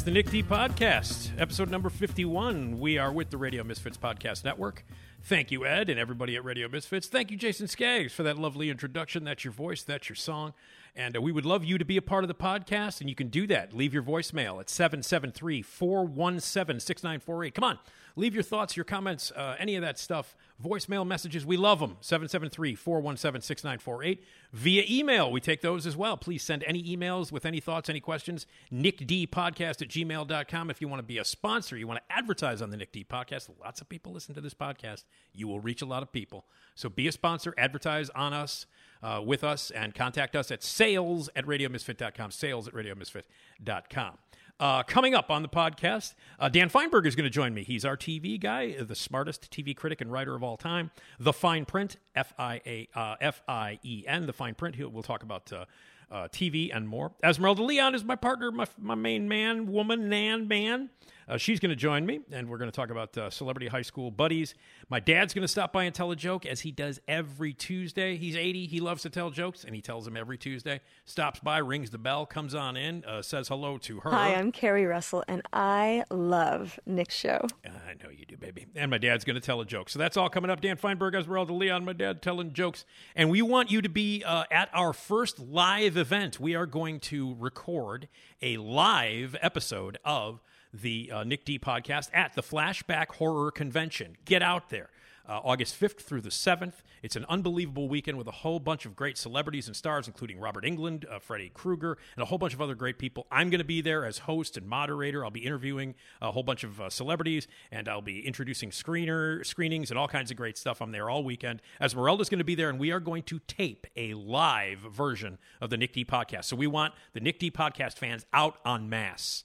It's the Nick D Podcast, episode number 51. We are with the Radio Misfits Podcast Network. Thank you, Ed, and everybody at Radio Misfits. Thank you, Jason Skaggs, for that lovely introduction. That's your voice, that's your song. And uh, we would love you to be a part of the podcast, and you can do that. Leave your voicemail at 773 417 6948. Come on, leave your thoughts, your comments, uh, any of that stuff. Voicemail messages, we love them. 773 417 6948. Via email, we take those as well. Please send any emails with any thoughts, any questions. NickDpodcast at gmail.com. If you want to be a sponsor, you want to advertise on the Nick D Podcast, lots of people listen to this podcast. You will reach a lot of people. So be a sponsor, advertise on us, uh, with us, and contact us at sales at radiomisfit.com. Sales at radiomisfit.com. Uh, coming up on the podcast, uh, Dan Fienberg is going to join me. He's our TV guy, the smartest TV critic and writer of all time. The Fien Print, F I A uh, F I E N, the Fien Print. We'll talk about uh, uh, TV and more. Esmeralda Leon is my partner, my, my main man, woman, nan, man. Uh, she's going to join me, and we're going to talk about uh, celebrity high school buddies. My dad's going to stop by and tell a joke, as he does every Tuesday. He's 80. He loves to tell jokes, and he tells them every Tuesday. Stops by, rings the bell, comes on in, uh, says hello to her. Hi, I'm Carrie Russell, and I love Nick's show. I know you do, baby. And my dad's going to tell a joke. So that's all coming up. Dan Fienberg, as well Esmeralda Leon, my dad telling jokes. And we want you to be uh, at our first live event. We are going to record a live episode of the uh, Nick D podcast at the Flashback Horror Convention. Get out there. Uh, August 5th through the 7th. It's an unbelievable weekend with a whole bunch of great celebrities and stars, including Robert Englund, uh, Freddy Krueger, and a whole bunch of other great people. I'm going to be there as host and moderator. I'll be interviewing a whole bunch of uh, celebrities, and I'll be introducing screener screenings and all kinds of great stuff. I'm there all weekend. Esmeralda's going to be there, and we are going to tape a live version of the Nick D podcast. So we want the Nick D podcast fans out en masse.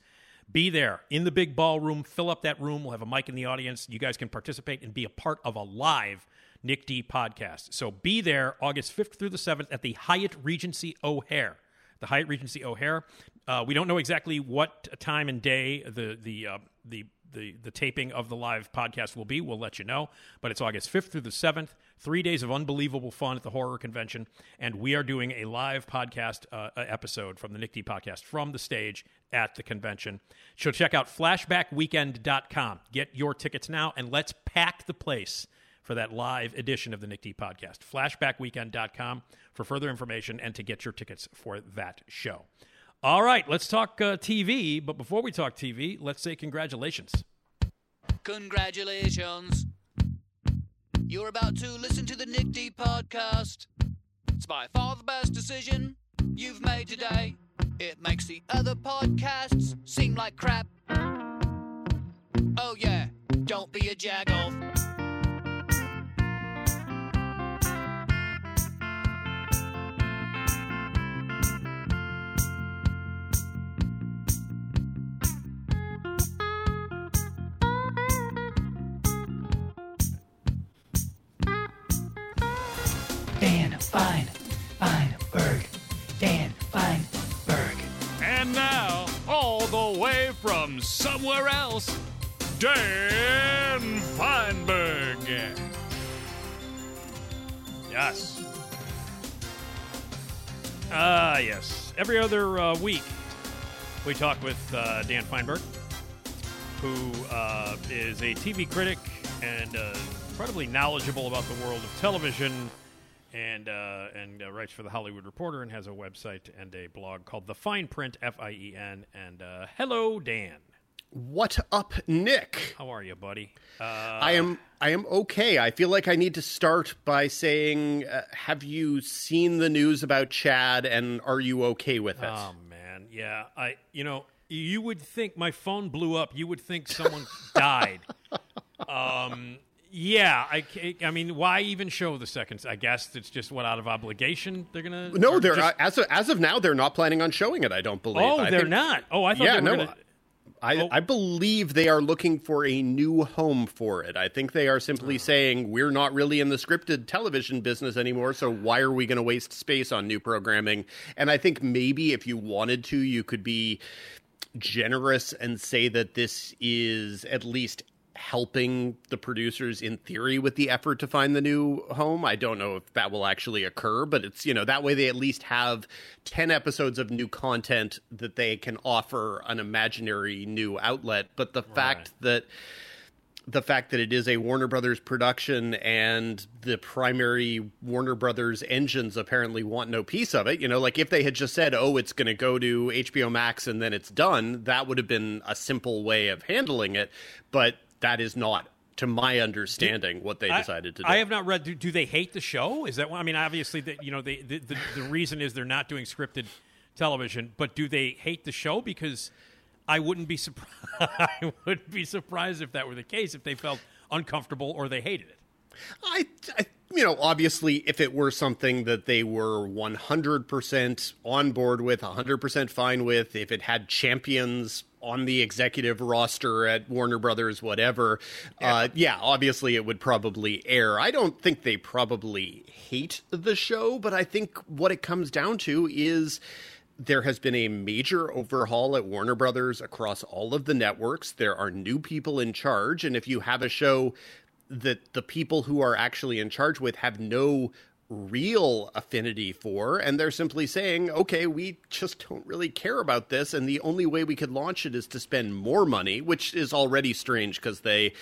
Be there in the big ballroom. Fill up that room. We'll have a mic in the audience. You guys can participate and be a part of a live Nick D podcast. So be there August 5th through the 7th at the Hyatt Regency O'Hare. The Hyatt Regency O'Hare. Uh, we don't know exactly what time and day the the uh, the the the taping of the live podcast will be. We'll let you know. But it's August 5th through the 7th. Three days of unbelievable fun at the horror convention, and we are doing a live podcast uh, episode from the Nick D podcast from the stage at the convention. So check out flashbackweekend.com. Get your tickets now, and let's pack the place for that live edition of the Nick D podcast. Flashbackweekend.com for further information and to get your tickets for that show. All right, let's talk uh, TV. But before we talk TV, let's say congratulations. Congratulations. You're about to listen to the Nick D podcast. It's by far the best decision you've made today. It makes the other podcasts seem like crap. Oh, yeah, don't be a jagoff. Fine, Fienberg, Dan Fienberg. And now, all the way from somewhere else, Dan Fienberg. Yes. Ah, yes. Every other uh, week, we talk with uh, Dan Fienberg, who uh, is a TV critic and uh, incredibly knowledgeable about the world of television, and uh, and uh, writes for the Hollywood Reporter and has a website and a blog called The Fien Print, F I E N. And uh, hello, Dan. What up, Nick? How are you, buddy? Uh, I am I am okay. I feel like I need to start by saying, uh, have you seen the news about Chad, and are you okay with it? Oh man, yeah. I you know you would think my phone blew up. You would think someone died. Um, yeah. I I mean, why even show the seconds? I guess it's just what out of obligation they're gonna. no, they're just- uh, as of, as of now they're not planning on showing it. I don't believe. oh, I they're think- not. Oh, I thought Yeah, they were no. gonna. I, Oh. I believe they are looking for a new home for it. I think they are simply saying we're not really in the scripted television business anymore, so why are we going to waste space on new programming? And I think maybe if you wanted to, you could be generous and say that this is at least helping the producers in theory with the effort to find the new home. I don't know if that will actually occur, but it's, you know, that way they at least have 10 episodes of new content that they can offer an imaginary new outlet. But the fact that the fact that it is a Warner Brothers production and the primary Warner Brothers engines apparently want no piece of it. You know, like if they had just said, oh, it's going to go to HBO Max and then it's done, that would have been a simple way of handling it. But that is not, to my understanding, what they decided to do. I have not read. Do, do they hate the show? Is that? one- I mean, obviously, the, you know, they, the, the the reason is they're not doing scripted television. But do they hate the show? Because I wouldn't be surprised. I wouldn't be surprised if that were the case. If they felt uncomfortable or they hated it. I, I, you know, obviously, if it were something that they were 100% on board with, 100% fine with, if it had champions on the executive roster at Warner Brothers, whatever, yeah. Uh, yeah, obviously it would probably air. I don't think they probably hate the show, but I think what it comes down to is there has been a major overhaul at Warner Brothers across all of the networks. There are new people in charge. And if you have a show that the people who are actually in charge with have no real affinity for, and they're simply saying, okay, we just don't really care about this. And the only way we could launch it is to spend more money, which is already strange because they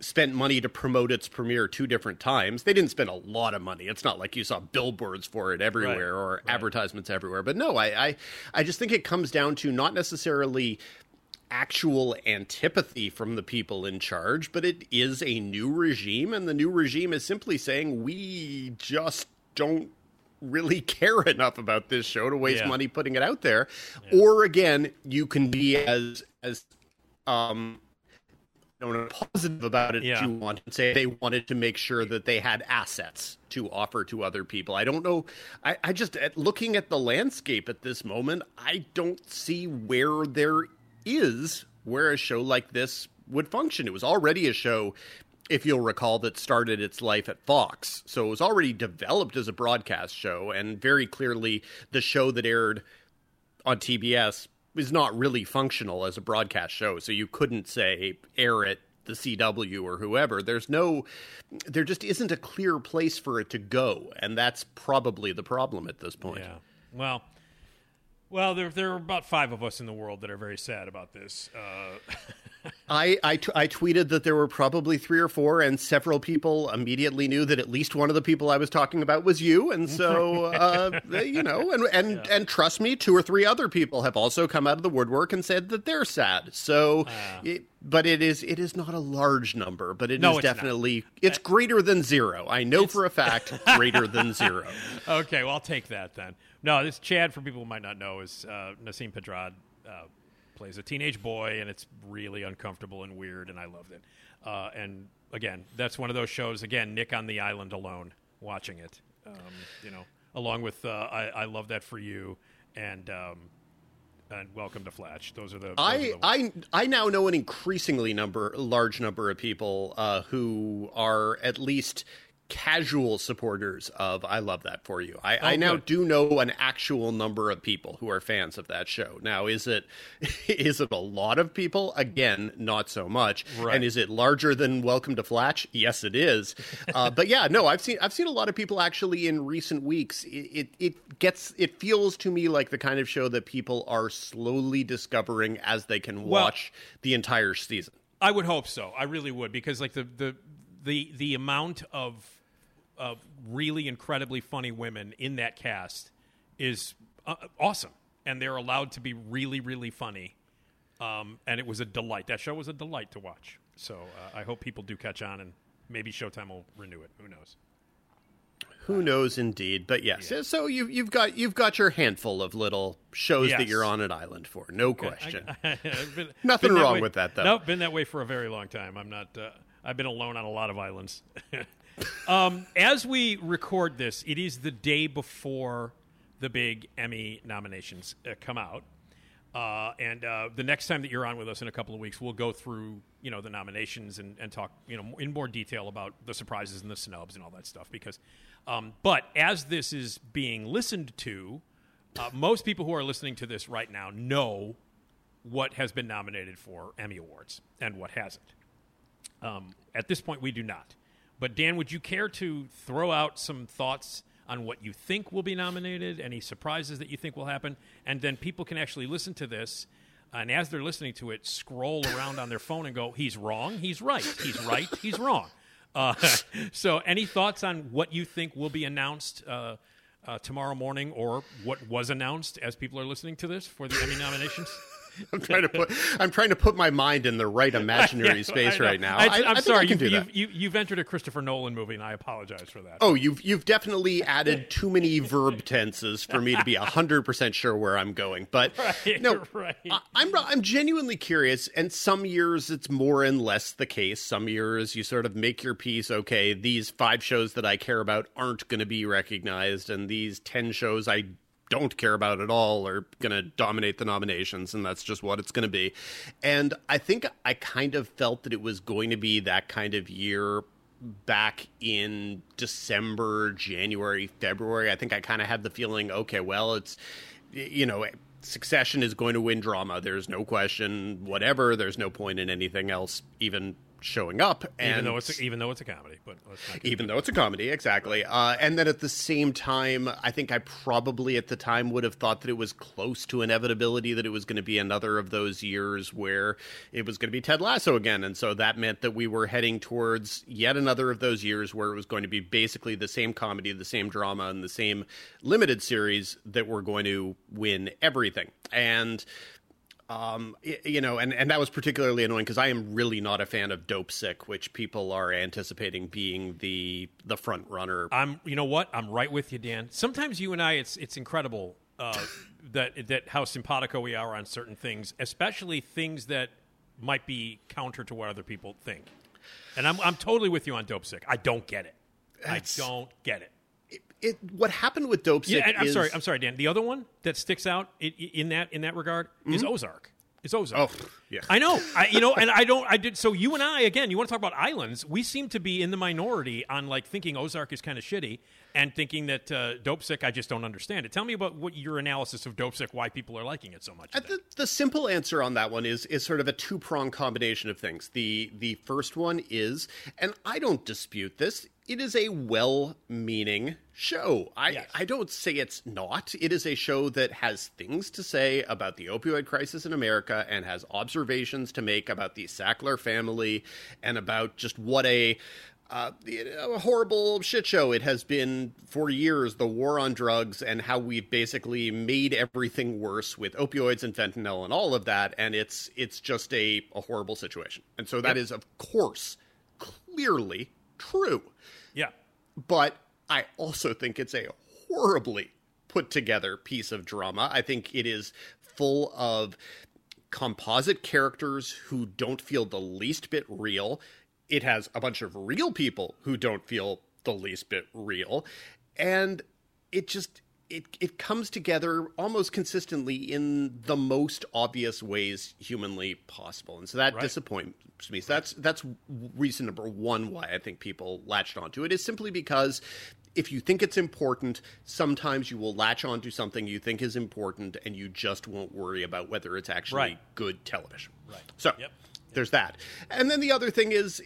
spent money to promote its premiere two different times. They didn't spend a lot of money. It's not like you saw billboards for it everywhere Right, or right. advertisements everywhere. But no, I, I I just think it comes down to not necessarily actual antipathy from the people in charge, but it is a new regime, and the new regime is simply saying we just don't really care enough about this show to waste Yeah. money putting it out there. Or again, you can be as as um know, positive about it Yeah. you want and say they wanted to make sure that they had assets to offer to other people. I don't know. I, I just at looking at the landscape at this moment, I don't see where there is where a show like this would function. It was already a show, if you'll recall, that started its life at Fox. So it was already developed as a broadcast show, and very clearly the show that aired on TBS is not really functional as a broadcast show. So you couldn't say air it the CW or whoever. There's no there just isn't a clear place for it to go, and that's probably the problem at this point. Yeah. Well, well, there there are about five of us in the world that are very sad about this. Uh, I, I, t- I tweeted that there were probably three or four, and several people immediately knew that at least one of the people I was talking about was you. And so, uh, you know, and and, and trust me, two or three other people have also come out of the woodwork and said that they're sad. So, it, but it is it is not a large number, but it is No, it's not. definitely it's greater than zero. I know for a fact greater than zero. okay, well, I'll take that then. No, this Chad, for people who might not know, is uh, Nasim Pedrad uh, plays a teenage boy, and it's really uncomfortable and weird, and I loved it. Uh, and again, that's one of those shows. Again, Nick on the island alone, watching it. Um, you know, along with uh, I, I love that for you, and um, and Welcome to Flatch. Those are the. those are I, the I I now know an increasingly number large number of people uh, who are at least casual supporters of I love that for you. I, I Oh, now good. do know an actual number of people who are fans of that show. Now is it is it a lot of people? Again, not so much. Right. And is it larger than Welcome to Flatch? Yes, it is. uh, but yeah, no, I've seen I've seen a lot of people actually in recent weeks. It, it it gets it feels to me like the kind of show that people are slowly discovering as they can Well- watch the entire season. I would hope so. I really would because like the the the the amount of of really incredibly funny women in that cast is uh, awesome, and they're allowed to be really really funny. um, and it was a delight. That show was a delight to watch. So uh, I hope people do catch on, and maybe Showtime will renew it. Who knows? Who knows, indeed. But yes, so you, you've got you've got your handful of little shows that you're on an island for, no question. I've been- Nothing been wrong way- with that, though. Nope, been that way for a very long time. I'm not. Uh, I've been alone on a lot of islands. um, as we record this, it is the day before the big Emmy nominations uh, come out. Uh, and uh, the next time that you're on with us in a couple of weeks, we'll go through you know the nominations and, and talk you know in more detail about the surprises and the snubs and all that stuff. Because, um, but as this is being listened to, uh, most people who are listening to this right now know what has been nominated for Emmy awards and what hasn't. Um, at this point, we do not. But Dan, would you care to throw out some thoughts on what you think will be nominated, any surprises that you think will happen, and then people can actually listen to this. And as they're listening to it, scroll around on their phone and go, "He's wrong. He's right. He's right. He's wrong." Uh, so, any thoughts on what you think will be announced uh, uh, tomorrow morning, or what was announced as people are listening to this for the Emmy nominations? I'm trying to put I'm trying to put my mind in the right imaginary Yeah, space right now. I, am sorry, I you've, you've, you, you've entered a Christopher Nolan movie, and I apologize for that. Oh, you've you've definitely added too many verb tenses for me to be hundred percent sure where I'm going. But Right, no, right. I, I'm I'm genuinely curious. And some years it's more and less the case. Some years you sort of make your peace. Okay, these five shows that I care about aren't going to be recognized, and these ten shows I don't care about at all are going to dominate the nominations, and that's just what it's going to be. And I think I kind of felt that it was going to be that kind of year back in December, January, February. I think I kind of had the feeling, okay, well, it's, you know, Succession is going to win drama. There's no question, whatever. There's no point in anything else even showing up. And even though it's a, even though it's a comedy, but let's not get even though it's a comedy, exactly. Uh, and then at the same time, I think I probably at the time would have thought that it was close to inevitability that it was going to be another of those years where it was going to be Ted Lasso again. And so that meant that we were heading towards yet another of those years where it was going to be basically the same comedy, the same drama, and the same limited series that were going to win everything. And um, you know, and, and that was particularly annoying because I am really not a fan of Dopesick, which people are anticipating being the the front runner. I'm, you know what? I'm right with you, Dan. Sometimes you and I, it's it's incredible uh, that that how simpatico we are on certain things, especially things that might be counter to what other people think. And I'm I'm totally with you on Dopesick. I don't get it. I don't get it. It what happened with Dopesick? Yeah, I'm is- sorry. I'm sorry, Dan. The other one that sticks out in that in that regard is Ozark. It's Ozark. Mm-hmm. Oh, yeah. I know. I you know, and I don't. I did. So you and I again. You want to talk about islands? We seem to be in the minority on like thinking Ozark is kind of shitty and thinking that uh, Dopesick. I just don't understand it. Tell me about what your analysis of Dopesick. Why people are liking it so much. Uh, The, the simple answer on that one is is sort of a two prong combination of things. The the first one is, and I don't dispute this. It is a well meaning show. I I don't say it's not. It is a show that has things to say about the opioid crisis in America and has observations to make about the Sackler family and about just what a uh, a horrible shit show it has been for years the war on drugs and how we've basically made everything worse with opioids and fentanyl and all of that and it's it's just a, a horrible situation and so that is of course clearly true Yeah. but I also think it's a horribly put together piece of drama. I think it is full of composite characters who don't feel the least bit real. It has a bunch of real people who don't feel the least bit real. And it just it it comes together almost consistently in the most obvious ways humanly possible. And so that disappoints me. So that's that's reason number 1 why I think people latched onto it is simply because if you think it's important, sometimes you will latch onto something you think is important and you just won't worry about whether it's actually Right. good television. Right. So Yep. there's that. And then the other thing is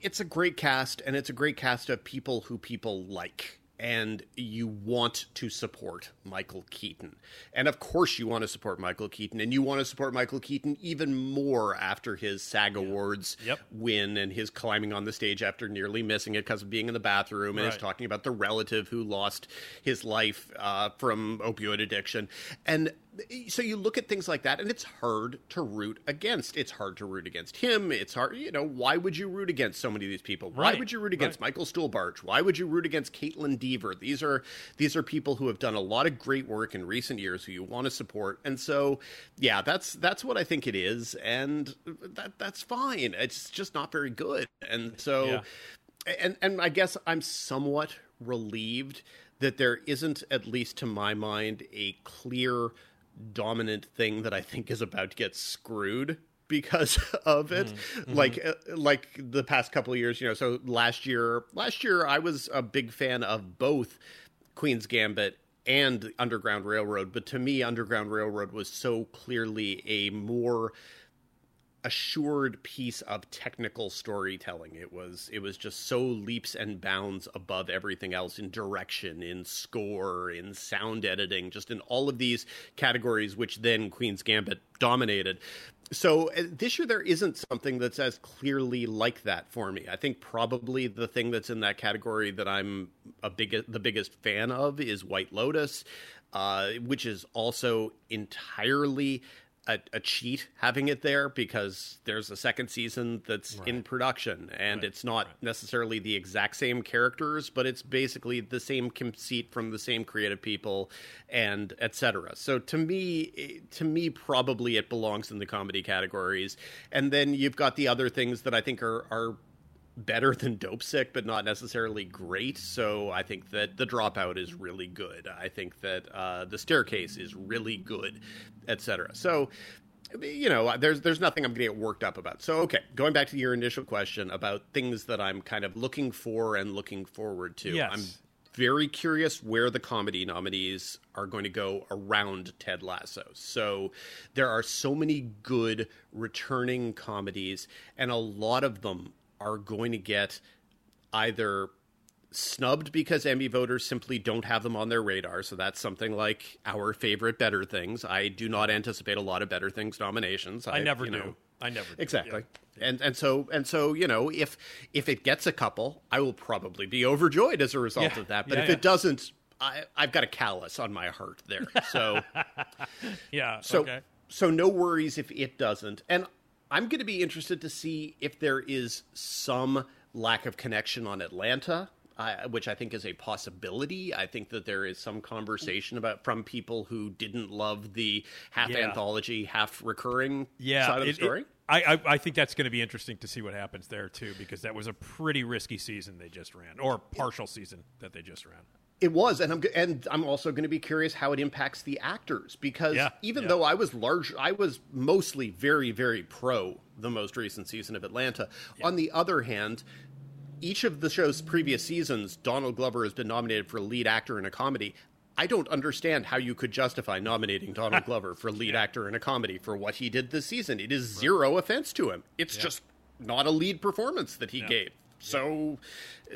it's a great cast and it's a great cast of people who people like. And you want to support Michael Keaton. And of course, you want to support Michael Keaton. And you want to support Michael Keaton even more after his SAG Awards Yep. win and his climbing on the stage after nearly missing it because of being in the bathroom. And Right. his talking about the relative who lost his life uh, from opioid addiction. And so you look at things like that and it's hard to root against. It's hard to root against him. It's hard you know why would you root against so many of these people? Why Right, would you root against right. michael stuhlbarg? Why would you root against kaitlyn dever? These are these are people who have done a lot of great work in recent years who you want to support. And so yeah that's that's what i think it is and that that's fine. It's just not very good. And so Yeah. and and I guess I'm somewhat relieved that there isn't, at least to my mind, a clear dominant thing that I think is about to get screwed because of it. Like uh, like the past couple of years you know so last year last year I was a big fan of both Queen's Gambit and Underground Railroad but to me Underground Railroad was so clearly a more assured piece of technical storytelling. It was it was just so leaps and bounds above everything else in direction, in score, in sound editing, just in all of these categories which then Queen's Gambit dominated. So uh, this year there isn't something that's as clearly like that for me. I think probably the thing that's in that category that I'm a big the biggest fan of is White Lotus, uh, which is also entirely a, a cheat having it there because there's a second season that's in production and it's not necessarily the exact same characters but it's basically the same conceit from the same creative people and etc so to me to me probably it belongs in the comedy categories. And then you've got the other things that i think are are better than Dopesick, but not necessarily great. So I think that The Dropout is really good. I think that uh, The Staircase is really good, etc. So you know, there's there's nothing I'm going to get worked up about. So okay, going back to your initial question about things that I'm kind of looking for and looking forward to. Yes. I'm very curious where the comedy nominees are going to go around Ted Lasso. So there are so many good returning comedies, and a lot of them are going to get either snubbed because Emmy voters simply don't have them on their radar. So that's something like our favorite Better Things. I do not anticipate a lot of Better Things nominations. I never you do. know, I never do. Exactly. And and so and so you know if if it gets a couple, I will probably be overjoyed as a result Yeah. of that. But Yeah, if yeah. it doesn't, I, I've got a callus on my heart there. So Yeah. so okay. so no worries if it doesn't. And I'm going to be interested to see if there is some lack of connection on Atlanta. I which I think is a possibility. I think that there is some conversation about from people who didn't love the half Yeah. anthology, half recurring yeah, side of the it- it- story. I, I I think that's going to be interesting to see what happens there too, because that was a pretty risky season they just ran, or partial season that they just ran. It was, and I'm and I'm also going to be curious how it impacts the actors because Yeah, even yeah. though I was large, I was mostly very very pro the most recent season of Atlanta. On the other hand, each of the show's previous seasons, Donald Glover has been nominated for lead actor in a comedy. I don't understand how you could justify nominating Donald Glover for lead actor in a comedy for what he did this season. It is zero offense to him. It's just not a lead performance that he gave. So,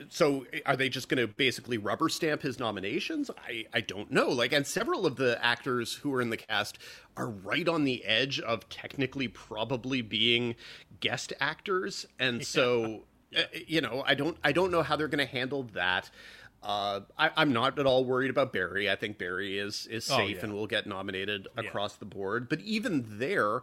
so are they just going to basically rubber stamp his nominations? I, I don't know. Like, and several of the actors who are in the cast are right on the edge of technically probably being guest actors, and so uh, you know, I don't I don't know how they're going to handle that. Uh, I, I'm not at all worried about Barry. I think Barry is is Oh, safe yeah. and will get nominated across the board. But even there,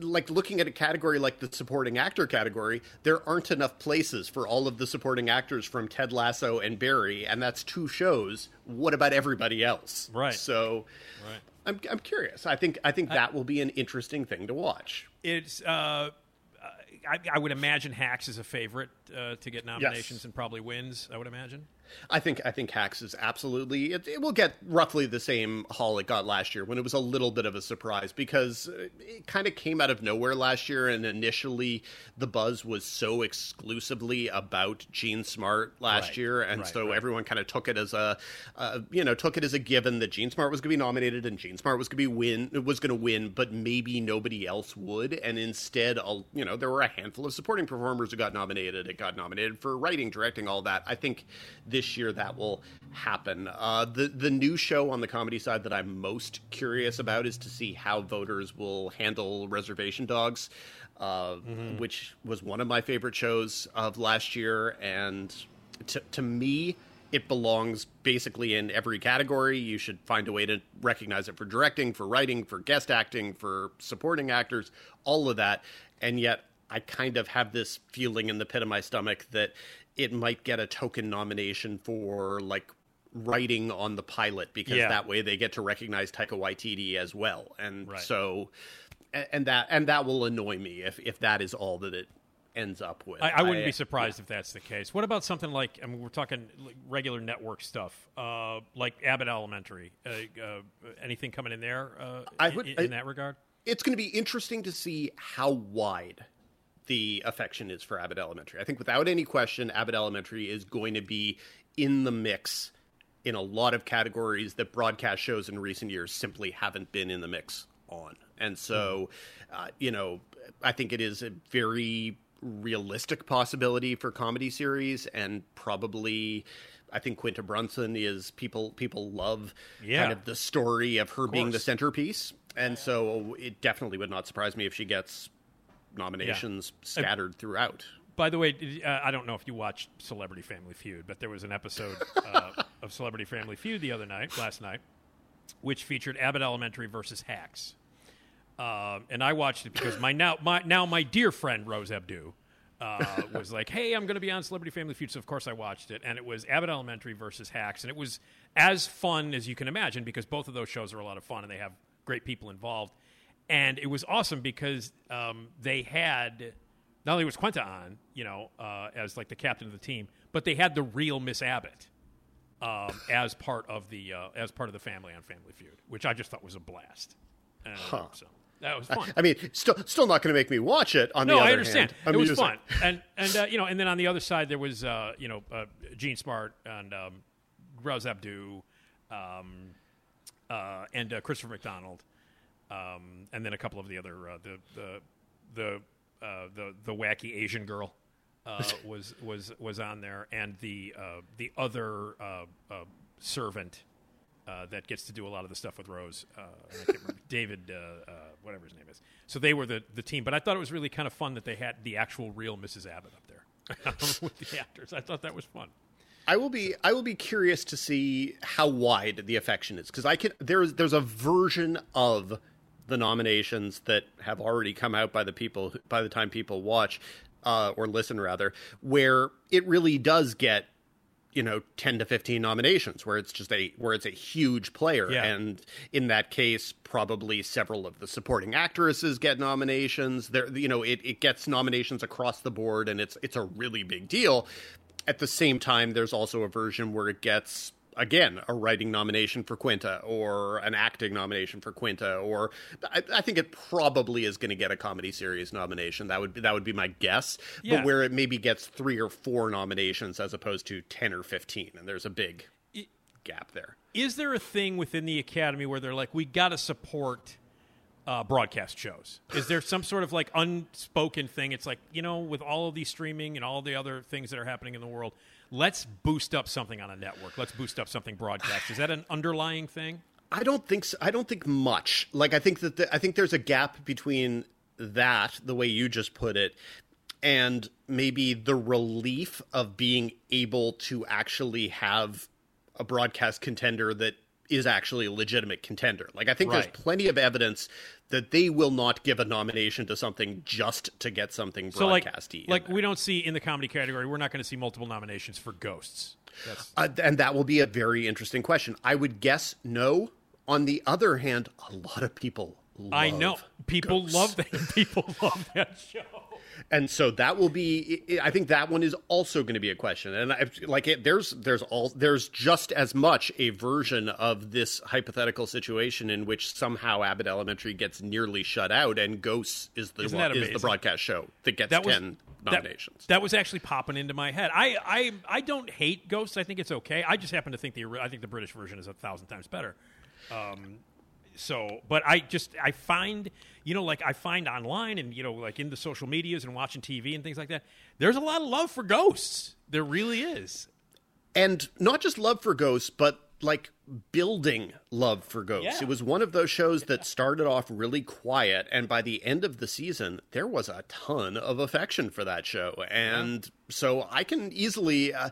like looking at a category like the supporting actor category, there aren't enough places for all of the supporting actors from Ted Lasso and Barry, and that's two shows. What about everybody else? Right. So, Right. I'm I'm curious. I think I think that will be an interesting thing to watch. It's uh, I, I would imagine Hacks is a favorite uh, to get nominations Yes. and probably wins. I would imagine. I think I think Hacks is absolutely it, it will get roughly the same haul it got last year when it was a little bit of a surprise because uh, it kind of came out of nowhere last year and initially the buzz was so exclusively about Jean Smart last Right, year. And right, so right. everyone kind of took it as a uh, you know took it as a given that Jean Smart was going to be nominated and Jean Smart was going to be win was going to win but maybe nobody else would. And instead you know there were a handful of supporting performers who got nominated. It got nominated for writing directing all that. I think this year that will happen uh, the the new show on the comedy side that I'm most curious about is to see how voters will handle Reservation Dogs uh, which was one of my favorite shows of last year and to, to me it belongs basically in every category. You should find a way to recognize it for directing, for writing, for guest acting, for supporting actors, all of that. And yet, I kind of have this feeling in the pit of my stomach that it might get a token nomination for like writing on the pilot because Yeah. that way they get to recognize Taika Waititi as well. And Right. so and that and that will annoy me if if that is all that it ends up with. I, I wouldn't be surprised if that's the case. What about something like I mean, we're talking like regular network stuff, uh, like Abbott Elementary. Uh, uh, anything coming in there uh, I in- would- in, I- that regard? it's going to be interesting to see how wide the affection is for Abbott Elementary. I think without any question, Abbott Elementary is going to be in the mix in a lot of categories that broadcast shows in recent years simply haven't been in the mix on. And so, uh, you know, I think it is a very realistic possibility for comedy series and probably I think Quinta Brunson is people people love Yeah. kind of the story of her being the centerpiece. And so it definitely would not surprise me if she gets nominations scattered throughout. By the way, uh, I don't know if you watched Celebrity Family Feud, but there was an episode uh, of Celebrity Family Feud the other night, last night, which featured Abbott Elementary versus Hacks. Um, and I watched it because my now my now my dear friend Rose Abdoo uh, was like, "Hey, I'm going to be on Celebrity Family Feud," so of course I watched it, and it was Abbott Elementary versus Hacks, and it was as fun as you can imagine because both of those shows are a lot of fun and they have great people involved, and it was awesome because um, they had not only was Quinta on, you know, uh, as like the captain of the team, but they had the real Miss Abbott um, as part of the uh, as part of the family on Family Feud, which I just thought was a blast. And, So that was fun. I mean, still still not going to make me watch it. On no, the other I understand. hand, it was fun, and and uh, you know, and then on the other side there was uh, you know uh, Jean Smart and um, Rose Abdoo, um, uh, and uh, Christopher McDonald, um, and then a couple of the other uh, the the the uh, the the wacky Asian girl. Uh, was was was on there, and the uh, the other uh, uh, servant uh, that gets to do a lot of the stuff with Rose, uh, I can't remember, David, uh, uh, whatever his name is. So they were the, the team, but I thought it was really kind of fun that they had the actual real Mrs. Abbott up there with the actors. I thought that was fun. I will be I will be curious to see how wide the affection is because I can there's there's a version of the nominations that have already come out by the people by the time people watch uh, or listen rather where it really does get you know 10 to 15 nominations where it's just a where it's a huge player. Yeah. and in that case probably several of the supporting actresses get nominations. There you know it, it gets nominations across the board and it's it's a really big deal. At the same time there's also a version where it gets again a writing nomination for quinta or an acting nomination for quinta or i, I think it probably is going to get a comedy series nomination that would be that would be my guess Yeah. but where it maybe gets three or four nominations as opposed to 10 or 15 and there's a big gap there Is there a thing within the Academy where they're like, we got to support uh, broadcast shows? Is there some sort of like unspoken thing? It's like, you know, with all of these streaming and all the other things that are happening in the world, let's boost up something on a network. Let's boost up something broadcast. Is that an underlying thing? I don't think so. I don't think much. Like I think that the, I think there's a gap between that, the way you just put it, and maybe the relief of being able to actually have a broadcast contender that is actually a legitimate contender. Like I think Right. there's plenty of evidence that they will not give a nomination to something just to get something So like, like there. we don't see in the comedy category, we're not going to see multiple nominations for Ghosts. Uh, and that will be a very interesting question. I would guess no. On the other hand, a lot of people love I know people Ghosts. love that. People love that show. And so that will be i think that one is also going to be a question and I, like it, there's there's all there's just as much a version of this hypothetical situation in which somehow Abbott Elementary gets nearly shut out and Ghosts is the one, is the broadcast show that gets That was 10 that- nominations That, was actually popping into my head. I, I I don't hate Ghosts. I think it's okay. I just happen to think the I think the British version is a thousand times better. Um, so, but I just I find you know like I find online and you know like in the social medias and watching TV and things like that. There's a lot of love for Ghosts. There really is. and not just love for ghosts but like building love for ghosts. Yeah. It was one of those shows that started off really quiet, and by the end of the season, there was a ton of affection for that show. And so I can easily, uh,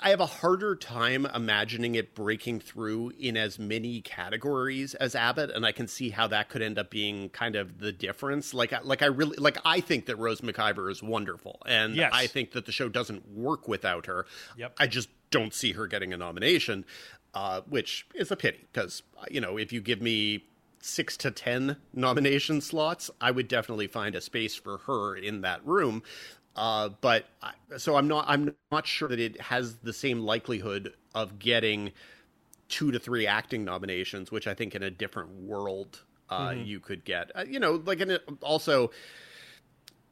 I have a harder time imagining it breaking through in as many categories as Abbott, and I can see how that could end up being kind of the difference. Like, I- like I really, like I think that Rose McIver is wonderful, and Yes. I think that the show doesn't work without her. Yep. I just don't see her getting a nomination, uh, which is a pity because you know if you give me six to ten nomination slots, I would definitely find a space for her in that room. Uh, but I, so I'm not I'm not sure that it has the same likelihood of getting two to three acting nominations, which I think in a different world uh, you could get. Uh, you know, like in a, also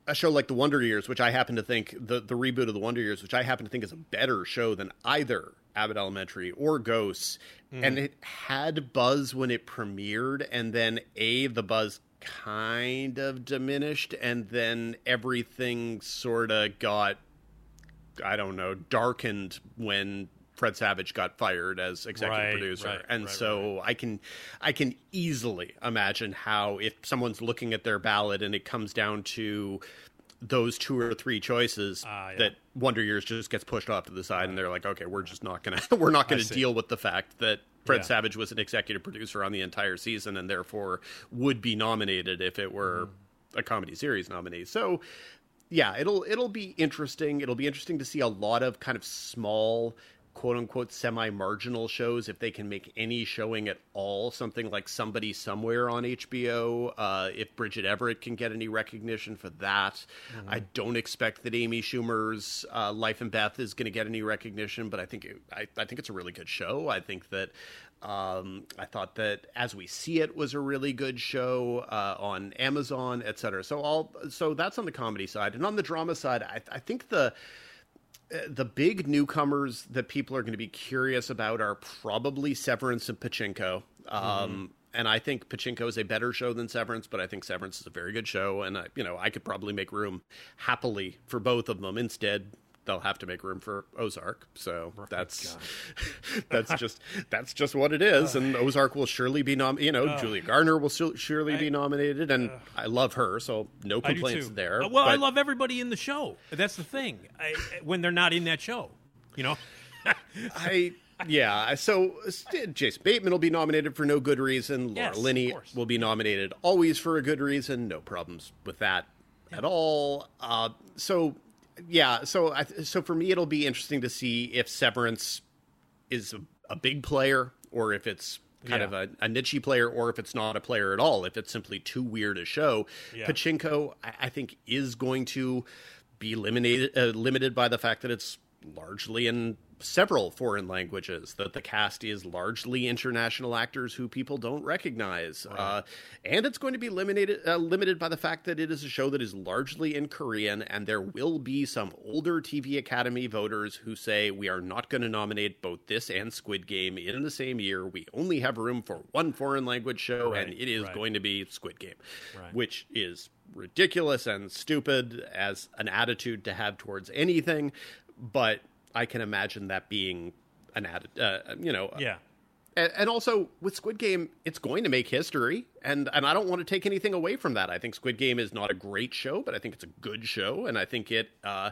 a show like The Wonder Years, which I happen to think the the reboot of The Wonder Years, which I happen to think is a better show than either Abbott Elementary or Ghosts, and mm. it had buzz when it premiered, and then a the buzz kind of diminished, and then everything sort of got I don't know darkened when. Fred Savage got fired as executive Right, producer, right, and right, so I can I can easily imagine how if someone's looking at their ballot and it comes down to those two or three choices Ah, yeah. that Wonder Years just gets pushed off to the side and they're like, okay, we're just not gonna we're not gonna deal with the fact that Fred Yeah. Savage was an executive producer on the entire season and therefore would be nominated if it were Mm-hmm. a comedy series nominee. So yeah, it'll it'll be interesting. It'll be interesting to see a lot of kind of small quote unquote semi marginal shows if they can make any showing at all something like somebody somewhere on hbo uh, if bridget everett can get any recognition for that. I don't expect that amy schumer's uh, life and beth is going to get any recognition but i think it, I, I think it's a really good show. I think that um, I thought that As We See It was a really good show uh, on Amazon, et cetera. So all so that's on the comedy side, and on the drama side, I, I think the the big newcomers that people are going to be curious about are probably Severance and Pachinko. Um, And I think Pachinko is a better show than Severance, but I think Severance is a very good show, and I, you know I could probably make room happily for both of them. Instead, they'll have to make room for Ozark. So that's that's just that's just what it is. And Ozark will surely be nom. You know, Julia Garner will su- surely be nominated, and I love her, so no complaints there. Uh, well, I love everybody in the show. That's the thing. I, when they're not in that show, you know. I yeah. So uh, Jason Bateman will be nominated for no good reason. Laura Yes, Linney will be nominated always for a good reason. No problems with that at all. Uh, so yeah. So I, so for me, it'll be interesting to see if Severance is a, a big player or if it's kind Yeah. of a, a niche player or if it's not a player at all. If it's simply too weird a show. Yeah. Pachinko, I, I think, is going to be limited uh, limited by the fact that it's largely in several foreign languages that the cast is largely international actors who people don't recognize uh, and it's going to be limited uh, limited by the fact that it is a show that is largely in Korean and there will be some older TV Academy voters who say we are not going to nominate both this and Squid Game in the same year we only have room for one foreign language show and it is right. going to be Squid Game Right. which is ridiculous and stupid as an attitude to have towards anything but I can imagine that being an added, uh, you know Yeah. and, and also with Squid Game, it's going to make history, and and I don't want to take anything away from that. I think Squid Game is not a great show, but I think it's a good show, and I think it. Uh,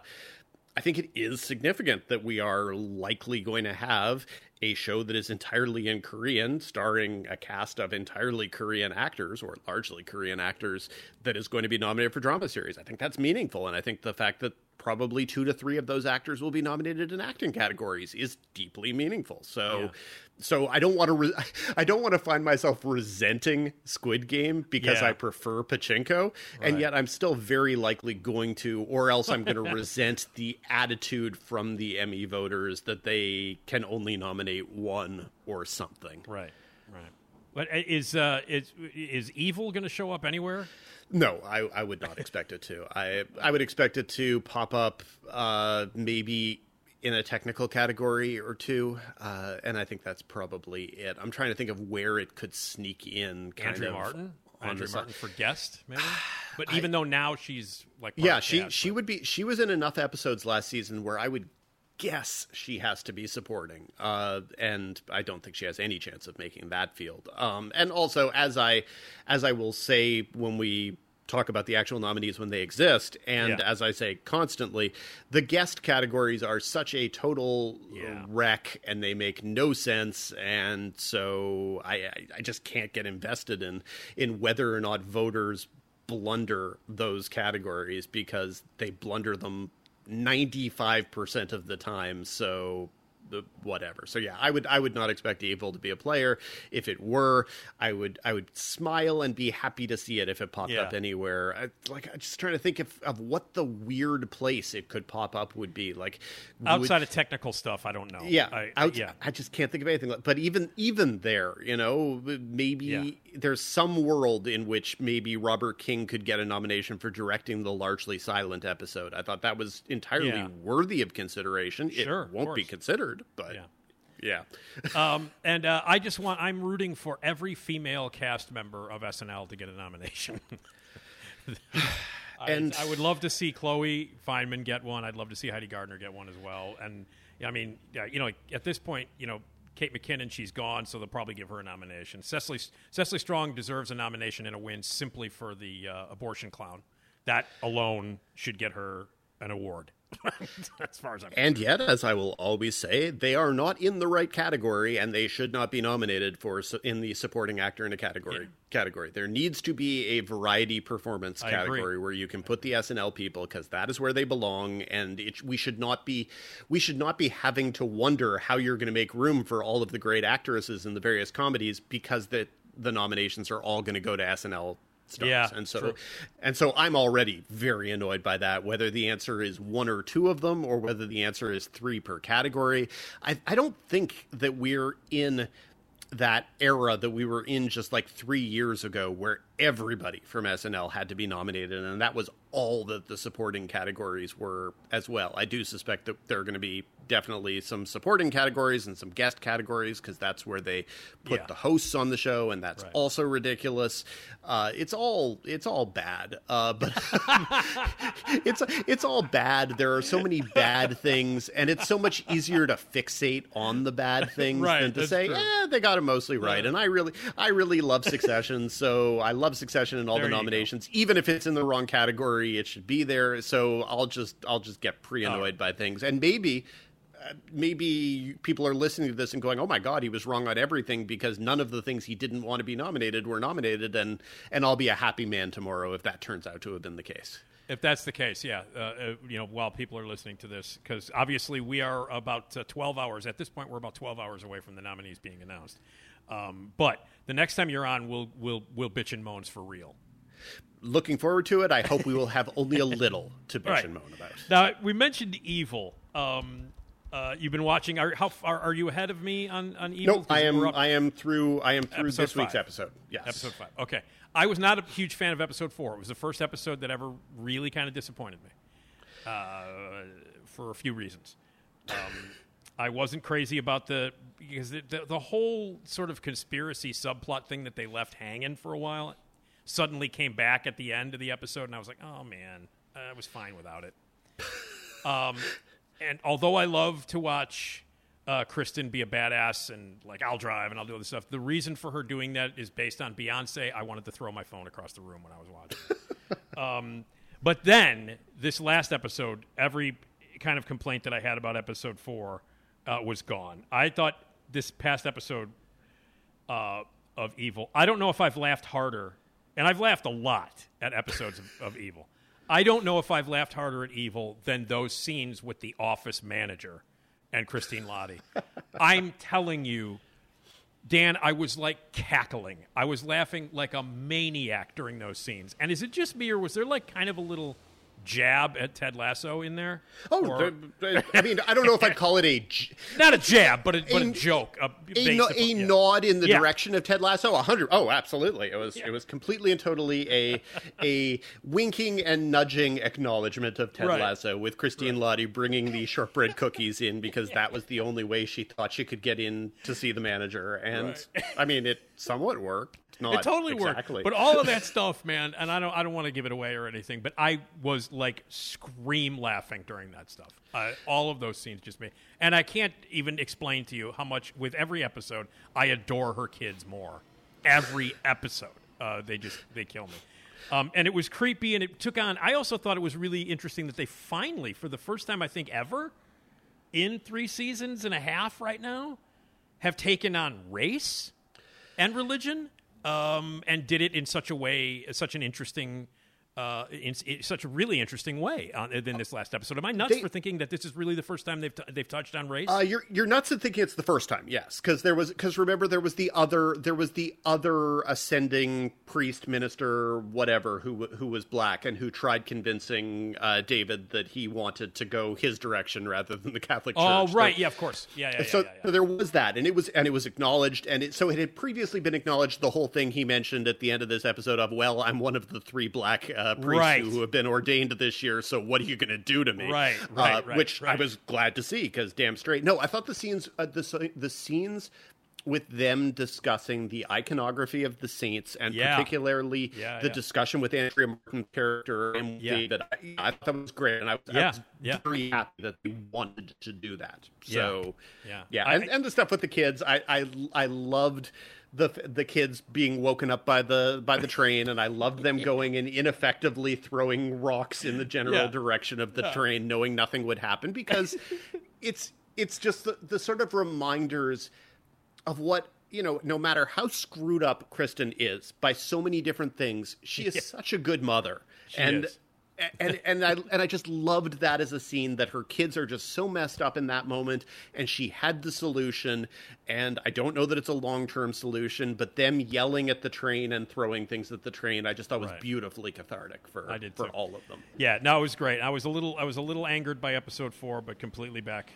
I think it is significant that we are likely going to have a show that is entirely in Korean, starring a cast of entirely Korean actors or largely Korean actors, that is going to be nominated for drama series. I think that's meaningful, and I think the fact that probably two to three of those actors will be nominated in acting categories is deeply meaningful. So, so I don't want to. Re- I don't want to find myself resenting Squid Game because Yeah. I prefer Pachinko, and yet I'm still very likely going to, or else I'm going to resent the attitude from the Emmy voters that they can only nominate one or something. Right. Right. But uh, is uh, is is evil going to show up anywhere? No, I, I would not expect it to. I I would expect it to pop up uh, maybe in a technical category or two, uh, and I think that's probably it. I'm trying to think of where it could sneak in. Kind Andrea of Martin. Andrea. Martin for guest, maybe. But even though now she's like Yeah, she cast, she but- would be. She was in enough episodes last season where I would guess she has to be supporting, uh, and I don't think she has any chance of making that field. Um, and also, as I as I will say when we talk about the actual nominees when they exist, and Yeah. as I say constantly, the guest categories are such a total Yeah. wreck, and they make no sense, and so I I, just can't get invested in in whether or not voters blunder those categories because they blunder them 95% of the time so the whatever so yeah i would i would not expect evil to be a player if it were i would i would smile and be happy to see it if it popped Yeah. up anywhere I, like i'm just trying to think of, of what the weird place it could pop up would be like would- Outside of technical stuff, I don't know. yeah, I, out- yeah. I just can't think of anything. like- But even even there, you know, maybe Yeah. there's some world in which maybe Robert King could get a nomination for directing the largely silent episode. I thought that was entirely Yeah. worthy of consideration. Sure, it won't be course. But Yeah. yeah. Um, and uh, I just want, I'm rooting for every female cast member of SNL to get a nomination. I, And- I would love to see Chloe Fineman get one. I'd love to see Heidi Gardner get one as well. And I mean, yeah, you know, at this point, you know, Kate McKinnon, she's gone, so they'll probably give her a nomination. Cecily, Cecily Strong deserves a nomination and a win simply for the uh, abortion clown. That alone should get her an award, as far as I'm And yet, as I will always say, they are not in the right category, and they should not be nominated for in the supporting actor in a category. Category. There needs to be a variety performance I agree. category where you can put the SNL people because that is where they belong, and it, we should not be we should not be having to wonder how you're going to make room for all of the great actresses in the various comedies because the the nominations are all going to go to SNL. Stars. Yeah, and so true. and so I'm already very annoyed by that, whether the answer is one or two of them or whether the answer is three per category. I, I don't think that we're in that era that we were in just like three years ago where everybody from SNL had to be nominated, and that was all that the supporting categories were as well. I do suspect that there are going to be definitely some supporting categories and some guest categories because that's where they put Yeah. the hosts on the show, and that's Right. also ridiculous. Uh, it's all it's all bad, uh, but it's it's all bad. There are so many bad things, and it's so much easier to fixate on the bad things Right, than to say, true. "Eh, they got it mostly right." And I really, I really love Succession, so I love Succession in all There the nominations. Even if it's in the wrong category, it should be there. So I'll just, I'll just get pre annoyed by things, and maybe. uh, Maybe people are listening to this and going, "Oh my God, he was wrong on everything because none of the things he didn't want to be nominated were nominated," and and I'll be a happy man tomorrow if that turns out to have been the case. If that's the case, yeah, uh, uh, you know, while people are listening to this, because obviously we are about uh, 12 hours at this point. We're about 12 hours away from the nominees being announced. Um, but the next time you're on, we'll we'll we'll bitch and moans for real. Looking forward to it. I hope we will have only a little to bitch Right. and moan about. Now we mentioned Evil. Um, uh, you've been watching. Are, how far are you ahead of me on on Evil? No, I am. I am through. I am through Episode this week's episode. Yes, Episode five. Okay. I was not a huge fan of episode four. It was the first episode that ever really kind of disappointed me uh, for a few reasons. Um, I wasn't crazy about the because the, the, the whole sort of conspiracy subplot thing that they left hanging for a while suddenly came back at the end of the episode, and I was like, oh man, I was fine without it. Um, and although I love to watch uh, Kristen be a badass and like I'll drive and I'll do all this stuff, the reason for her doing that is based on Beyonce. I wanted to throw my phone across the room when I was watching. um, but then this last episode, every kind of complaint that I had about episode four uh, was gone. I thought this past episode uh, of Evil. I don't know if I've laughed harder, and I've laughed a lot at episodes of, of Evil. I don't know if I've laughed harder at Evil than those scenes with the office manager and Christine Lahti. I'm telling you, Dan, I was like cackling. I was laughing like a maniac during those scenes. And is it just me, or was there like kind of a little jab at Ted Lasso in there? Oh, Or- I mean, I don't know if I'd call it a j- not a jab, but a, but a A- joke. A, a, no- upon- a yeah. nod in the Yeah. direction of Ted Lasso. A hundred. Oh, absolutely. It was. It was completely and totally a a winking and nudging acknowledgement of Ted Right. Lasso with Christine Lahti bringing the shortbread cookies in because that was the only way she thought she could get in to see the manager. And I mean, it somewhat worked. Not it totally exactly. worked. But all of that stuff, man, and I don't I don't want to give it away or anything, but I was like scream laughing during that stuff. Uh, all of those scenes just made, and I can't even explain to you how much with every episode I adore her kids more. Every episode, uh, they just they kill me. Um, and it was creepy, and it took on. I also thought it was really interesting that they finally, for the first time I think ever, in three seasons and a half right now, have taken on race and religion, um, and did it in such a way, such an interesting, uh, in, in such a really interesting way on, in this last episode. Am I nuts They- for thinking that this is really the first time they've t- they've touched on race? Uh, you're you're nuts in thinking it's the first time, yes, because there was because remember there was the other there was the other ascending priest minister whatever who who was black and who tried convincing uh, David that he wanted to go his direction rather than the Catholic Church. oh, right, So- yeah, of course, yeah, yeah, yeah, so, yeah, yeah. so there was that, and it was and it was acknowledged, and it, so it had previously been acknowledged. The whole thing he mentioned at the end of this episode of, "Well, I'm one of the three black uh, priests Right. who, have been ordained this year, so what are you going to do to me?" Right, Uh, right, right, which I was glad to see because damn straight. No, I thought the scenes, uh, the the scenes with them discussing the iconography of the saints and Yeah. particularly Yeah, the yeah. discussion with Andrea Martin's character and Yeah. David, I, I thought that was great, and I was, I was very happy that they wanted to do that. So Yeah. yeah, I- and, and the stuff with the kids, I I, I loved. The, the kids being woken up by the by the train and I loved them going and ineffectively throwing rocks in the general Yeah. direction of the train knowing nothing would happen because it's it's just the, the sort of reminders of what you know no matter how screwed up kristen is by so many different things she is such a good mother and is. And and I and I just loved that as a scene that her kids are just so messed up in that moment, and she had the solution. And I don't know that it's a long term solution, but them yelling at the train and throwing things at the train, I just thought was Right. beautifully cathartic for I did for too. all of them. Yeah, no, it was great. I was a little, I was a little angered by episode four, but completely back,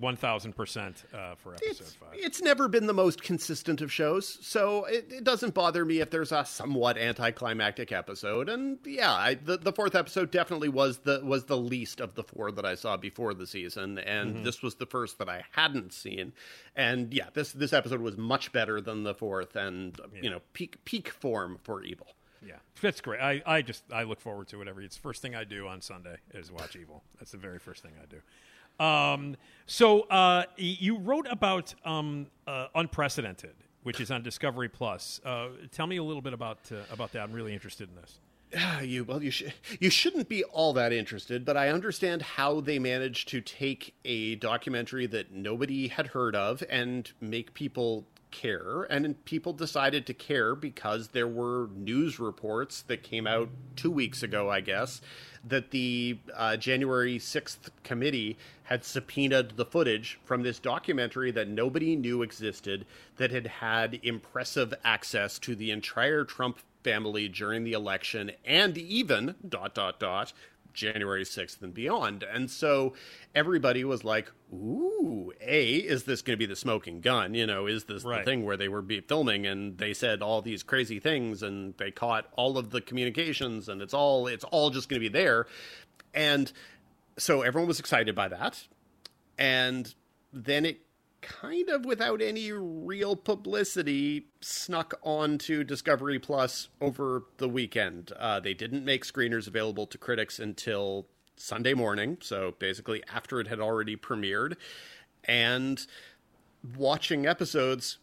one thousand percent uh, for episode It's, five. it's never been the most consistent of shows, so it, it doesn't bother me if there's a somewhat anticlimactic episode. And yeah, I, the the fourth episode definitely was the was the least of the four that I saw before the season, and Mm-hmm. this was the first that I hadn't seen. And yeah, this this episode was much better than the fourth, and you know, peak peak form for Evil. Yeah, that's great. I, I just I look forward to it every. It's the first thing I do on Sunday is watch Evil. That's the very first thing I do. Um, so uh, you wrote about um, uh, Unprecedented, which is on Discovery Plus. Uh, tell me a little bit about uh, about that. I'm really interested in this. Ah, you well, you should you shouldn't be all that interested, but I understand how they managed to take a documentary that nobody had heard of and make people care, and people decided to care because there were news reports that came out two weeks ago, I guess, that the uh, January sixth committee had subpoenaed the footage from this documentary that nobody knew existed, that had had impressive access to the entire Trump family during the election and even dot dot dot January 6th and beyond. And so everybody was like, ooh, A, is this going to be the smoking gun? You know, is this Right. the thing where they were be filming and they said all these crazy things and they caught all of the communications and it's all it's all just going to be there. And so everyone was excited by that. And then it kind of without any real publicity snuck onto Discovery Plus over the weekend. Uh, they didn't make screeners available to critics until Sunday morning, so basically after it had already premiered. And watching episodes,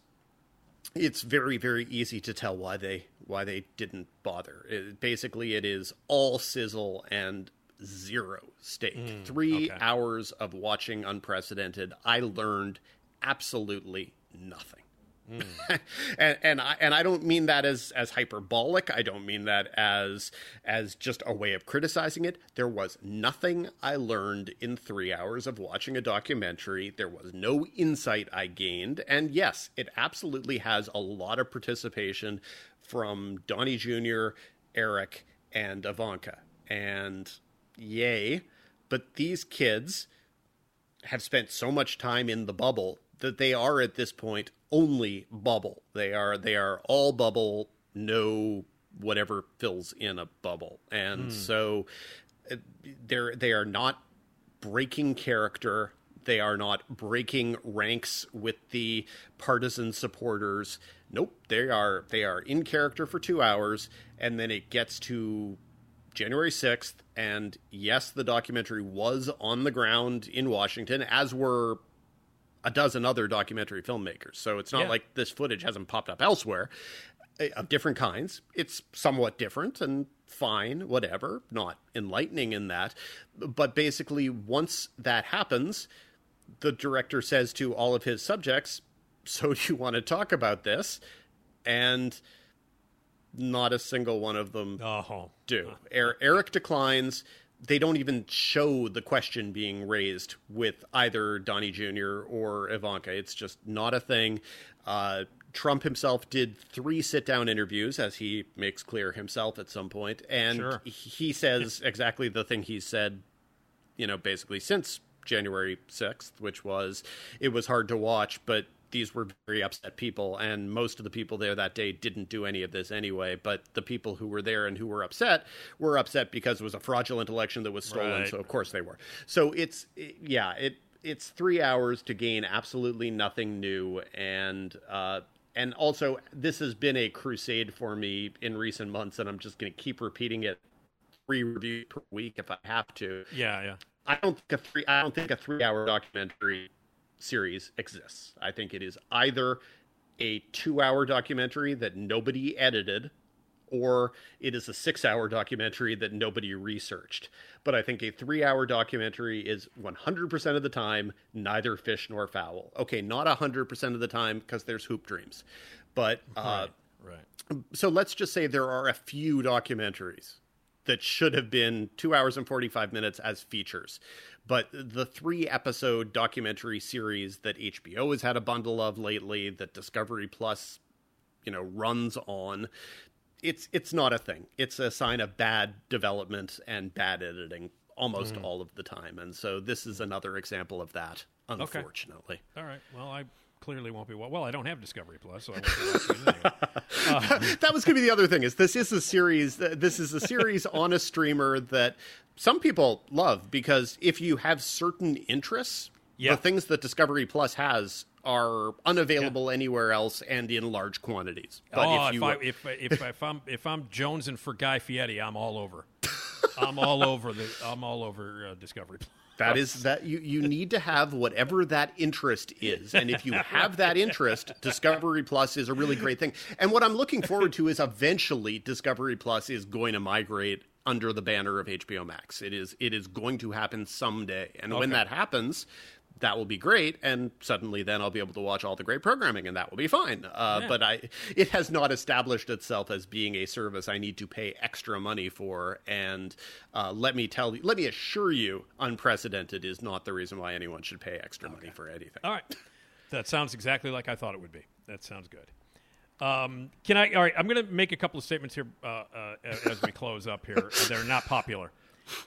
it's very very easy to tell why they why they didn't bother. It, basically, it is all sizzle and zero steak. Three okay. hours of watching unprecedented. I learned absolutely nothing. and and I and I don't mean that as as hyperbolic. I don't mean that as as just a way of criticizing it. There was nothing I learned in 3 hours of watching a documentary. There was no insight I gained. And yes, it absolutely has a lot of participation from Donnie Jr., Eric, and Ivanka. And yay, but these kids have spent so much time in the bubble that they are at this point only bubble. They are they are all bubble, no whatever fills in a bubble. And so uh, they're they are not breaking character. They are not breaking ranks with the partisan supporters. Nope, they are they are in character for two hours, and then it gets to January 6th, and yes, the documentary was on the ground in Washington, as were a dozen other documentary filmmakers. So it's not Yeah. like this footage hasn't popped up elsewhere eh, of different kinds. It's somewhat different and fine, whatever, not enlightening in that. But basically, once that happens, the director says to all of his subjects, So do you want to talk about this? And not a single one of them Oh, do. Er- Eric declines. They don't even show the question being raised with either Donnie Jr. or Ivanka. It's just not a thing. Uh, Trump himself did three sit down interviews, as he makes clear himself at some point, and Sure. he says exactly the thing he said, you know, basically since January 6th, which was it was hard to watch, but these were very upset people, and most of the people there that day didn't do any of this anyway. But the people who were there and who were upset were upset because it was a fraudulent election that was stolen. Right. So of course they were. So it's it- yeah, it it's three hours to gain absolutely nothing new, and uh, and also this has been a crusade for me in recent months, and I'm just going to keep repeating it three reviews per week if I have to. yeah, yeah. I don't think a three I don't think a three hour documentary series exists. I think it is either a two hour documentary that nobody edited or it is a six hour documentary that nobody researched. But I think a three hour documentary is 100% of the time neither fish nor fowl. Okay, not 100% of the time because there's hoop dreams. But uh, Right. so let's just say there are a few documentaries that should have been two hours and 45 minutes as features. But the three episode documentary series that HBO has had a bundle of lately, that Discovery Plus, you know, runs on, it's it's not a thing. It's a sign of bad development and bad editing almost hmm. all of the time. And so this is another example of that, unfortunately. Okay. All right. Well, I clearly won't be. Well, well I don't have Discovery Plus, so I won't be watching it uh, that was going to be the other thing is this is a series this is a series on a streamer that some people love because if you have certain interests Yeah. the things that discovery plus has are unavailable anywhere else and in large quantities but oh, if you I, if, if if I'm if I'm jonesing for Guy Fieri, I'm all over. I'm all over the. I'm all over uh, Discovery that is that you you need to have whatever that interest is and if you have that interest discovery plus is a really great thing and what i'm looking forward to is eventually discovery plus is going to migrate under the banner of hbo max it is it is going to happen someday and when that happens that will be great and suddenly then i'll be able to watch all the great programming and that will be fine uh, Yeah. but i it has not established itself as being a service i need to pay extra money for and uh, let me tell you let me assure you unprecedented is not the reason why anyone should pay extra money for anything All right. That sounds exactly like I thought it would be. That sounds good. Um, can I? All right. I'm going to make a couple of statements here uh, uh, as we close up here. They're not popular.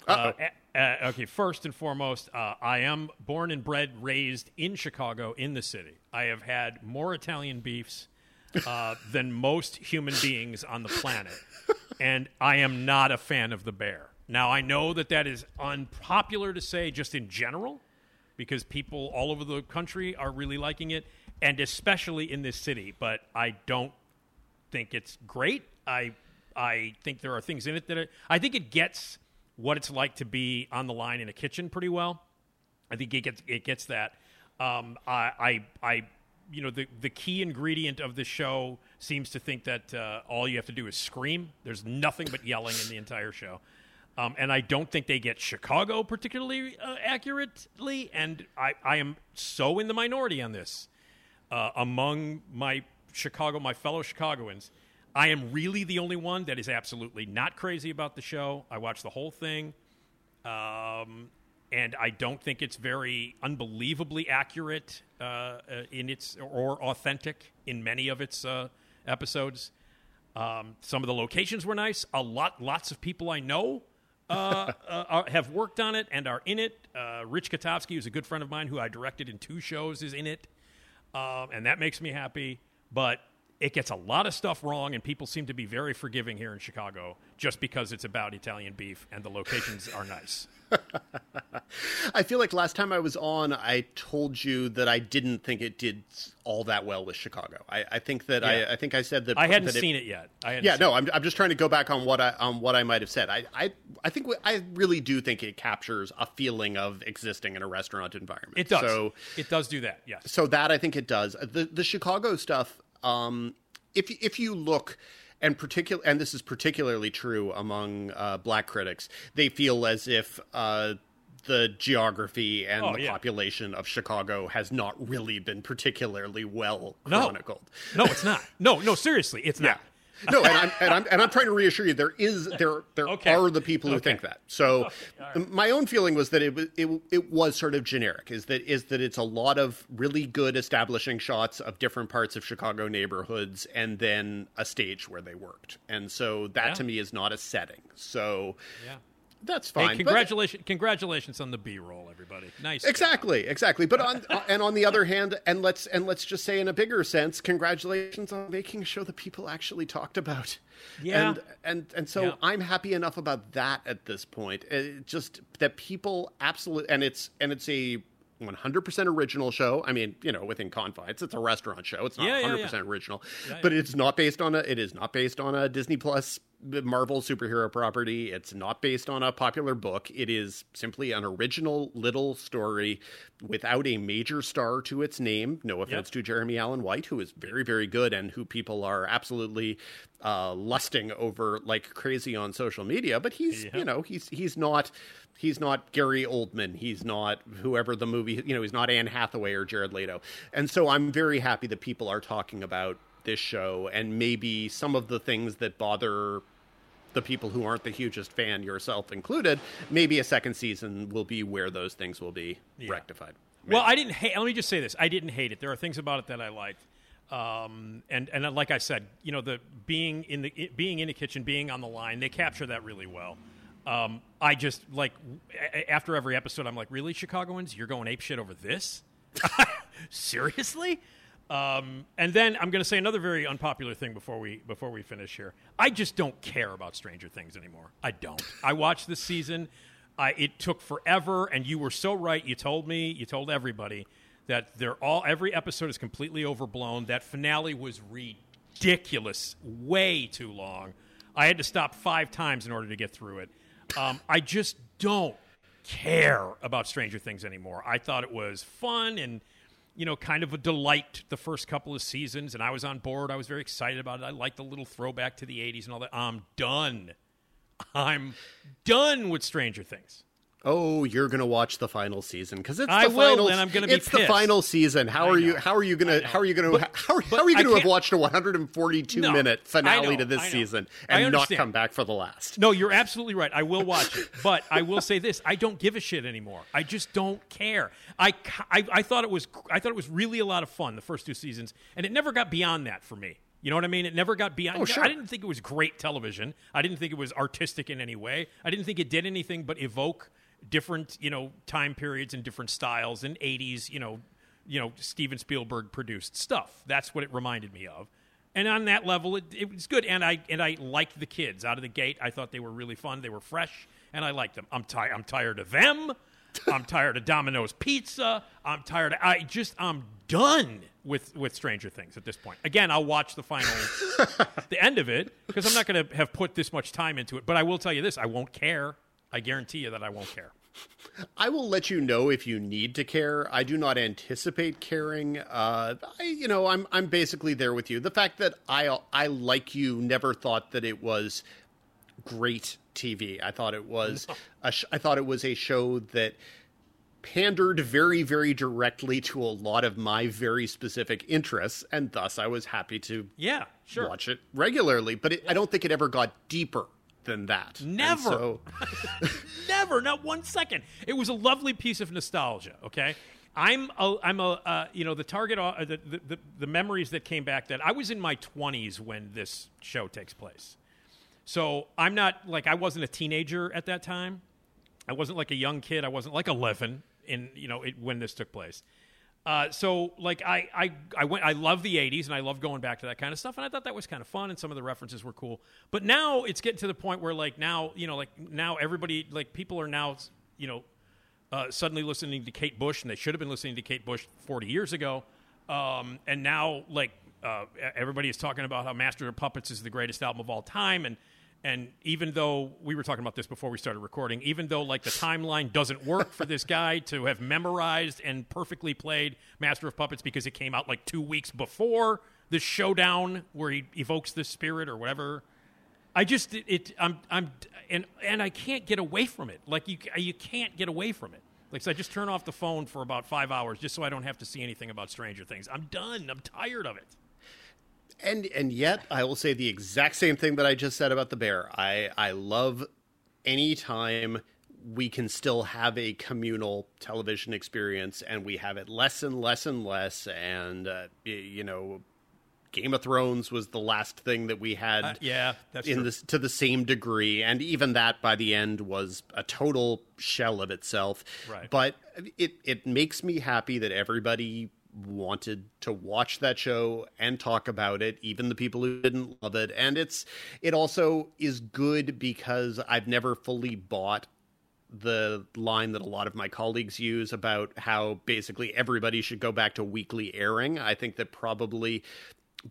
Uh, uh, okay. First and foremost, uh, I am born and bred, raised in Chicago, in the city. I have had more Italian beefs uh, than most human beings on the planet, and I am not a fan of the bear. Now I know that that is unpopular to say, just in general because people all over the country are really liking it, and especially in this city. But I don't think it's great. I I think there are things in it that are, I think it gets what it's like to be on the line in a kitchen pretty well. I think it gets it gets that. Um, I, I I you know the the key ingredient of the show seems to think that uh, all you have to do is scream. There's nothing but yelling in the entire show. Um, and I don't think they get Chicago particularly uh, accurately. And I, I am so in the minority on this uh, among my Chicago, my fellow Chicagoans. I am really the only one that is absolutely not crazy about the show. I watched the whole thing, um, and I don't think it's very unbelievably accurate uh, uh, in its or authentic in many of its uh, episodes. Um, some of the locations were nice. A lot, lots of people I know uh, uh, have worked on it and are in it. Uh, Rich Cotovsky, who's a good friend of mine, who I directed in two shows, is in it, um, and that makes me happy. But it gets a lot of stuff wrong, and people seem to be very forgiving here in Chicago just because it's about Italian beef and the locations are nice. I feel like last time I was on, I told you that I didn't think it did all that well with Chicago. I, I think that Yeah. I, I think I said that I hadn't that seen it yet. Yeah, no, I'm, I'm just trying to go back on what I on what I might have said. I I, I think I really do think it captures a feeling of existing in a restaurant environment. It does. So it does do that. Yes. so that I think it does. The the Chicago stuff. Um, if if you look. And particular, and this is particularly true among uh, black critics. They feel as if uh, the geography and Oh, the yeah. population of Chicago has not really been particularly well chronicled. No, it's not. No, no, seriously, it's not. No, and I'm, and I'm and I'm trying to reassure you there is there there Okay. are the people who Okay. think that. So my own feeling was that it was it, it was sort of generic. Is that is that it's a lot of really good establishing shots of different parts of Chicago neighborhoods and then a stage where they worked. And so that Yeah. to me is not a setting. So Yeah. That's fine. Hey, But- congratulations! Congratulations on the B roll, everybody. Nice. job. Exactly, exactly. But on and on the other hand, and let's and let's just say in a bigger sense, congratulations on making a show that people actually talked about. Yeah. and and and so Yeah. I'm happy enough about that at this point. Uh, just that people absolutely and it's and it's a 100% original show. I mean, you know, within confines, it's a restaurant show. It's not Yeah, yeah, 100% yeah. original, but it's not based on a. It is not based on a Disney Plus Marvel superhero property. It's not based on a popular book. It is simply an original little story without a major star to its name. No offense to Jeremy Allen White, who is very, very good and who people are absolutely uh, lusting over like crazy on social media. But he's, you know, he's he's not he's not Gary Oldman. He's not whoever the movie, you know, he's not Anne Hathaway or Jared Leto. And so I'm very happy that people are talking about this show and maybe some of the things that bother the people who aren't the hugest fan, yourself included, maybe a second season will be where those things will be rectified. Well, I didn't hate. Let me just say this: I didn't hate it. There are things about it that I liked, um, and and like I said, you know, the being in the it- being in the kitchen, being on the line, they capture that really well. Um, I just like after every episode, I'm like, really, Chicagoans, you're going ape shit over this? Seriously? Um, and then I'm going to say another very unpopular thing before we before we finish here. I just don't care about Stranger Things anymore. I don't. I watched this season. I, it took forever, and you were so right. You told me, you told everybody that they're all every episode is completely overblown. That finale was ridiculous, way too long. I had to stop five times in order to get through it. Um, I just don't care about Stranger Things anymore. I thought it was fun and you know, kind of a delight the first couple of seasons, and I was on board. I was very excited about it. I liked the little throwback to the 80s and all that. I'm done. I'm done with Stranger Things. Oh, you're gonna watch the final season because it's I the will, final. and I'm gonna be It's the final season. How are you? How are you gonna? How are you gonna? But- how, are- how are you gonna have watched a 142 No, minute finale know, to this season and not come back for the last? No, you're absolutely right. I will watch it, but I will say this: I don't give a shit anymore. I just don't care. I, I, I thought it was I thought it was really a lot of fun the first two seasons, and it never got beyond that for me. You know what I mean? It never got beyond. Oh, sure. I didn't think it was great television. I didn't think it was artistic in any way. I didn't think it did anything but evoke different, you know, time periods and different styles and 80s, you know, you know, Steven Spielberg produced stuff. That's what it reminded me of. And on that level, it, it was good. And I and I liked the kids out of the gate. I thought they were really fun. They were fresh, and I liked them. I'm tired. I'm tired of them. I'm tired of Domino's Pizza. I'm tired. Of, I just I'm done with with Stranger Things at this point. Again, I'll watch the final, the end of it because I'm not going to have put this much time into it. But I will tell you this: I won't care. I guarantee you that I won't care. I will let you know if you need to care. I do not anticipate caring. Uh, I, you know, I'm I'm basically there with you. The fact that I I like you never thought that it was great TV. I thought it was a sh- I thought it was a show that pandered very very directly to a lot of my very specific interests and thus I was happy to Yeah, sure. watch it regularly, but it, I don't think it ever got deeper than that. Never. so- Never, not one second. It was a lovely piece of nostalgia. Okay, I'm a, I'm a uh, you know the target uh, the, the the the memories that came back that I was in my 20s when this show takes place. So I'm not like I wasn't a teenager at that time. I wasn't like a young kid. I wasn't like 11 in you know it, when this took place. Uh, so like I, I I went I love the 80s and I love going back to that kind of stuff and I thought that was kind of fun and some of the references were cool. But now it's getting to the point where like now you know like now everybody like people are now you know, uh, suddenly listening to Kate Bush, and they should have been listening to Kate Bush 40 years ago. Um, and now, like, uh, everybody is talking about how Master of Puppets is the greatest album of all time. And, and even though we were talking about this before we started recording, even though, like, the timeline doesn't work for this guy to have memorized and perfectly played Master of Puppets because it came out like two weeks before the showdown where he evokes the spirit or whatever. I just it, it I'm I'm and and I can't get away from it. Like you you can't get away from it. Like so I just turn off the phone for about five hours just so I don't have to see anything about Stranger Things. I'm done. I'm tired of it. And and yet I will say the exact same thing that I just said about the bear. I I love any time we can still have a communal television experience and we have it less and less and less and uh, you know Game of Thrones was the last thing that we had Uh, yeah, in this to the same degree and even that by the end was a total shell of itself Right. but it it makes me happy that everybody wanted to watch that show and talk about it even the people who didn't love it and it's it also is good because I've never fully bought the line that a lot of my colleagues use about how basically everybody should go back to weekly airing. I think that probably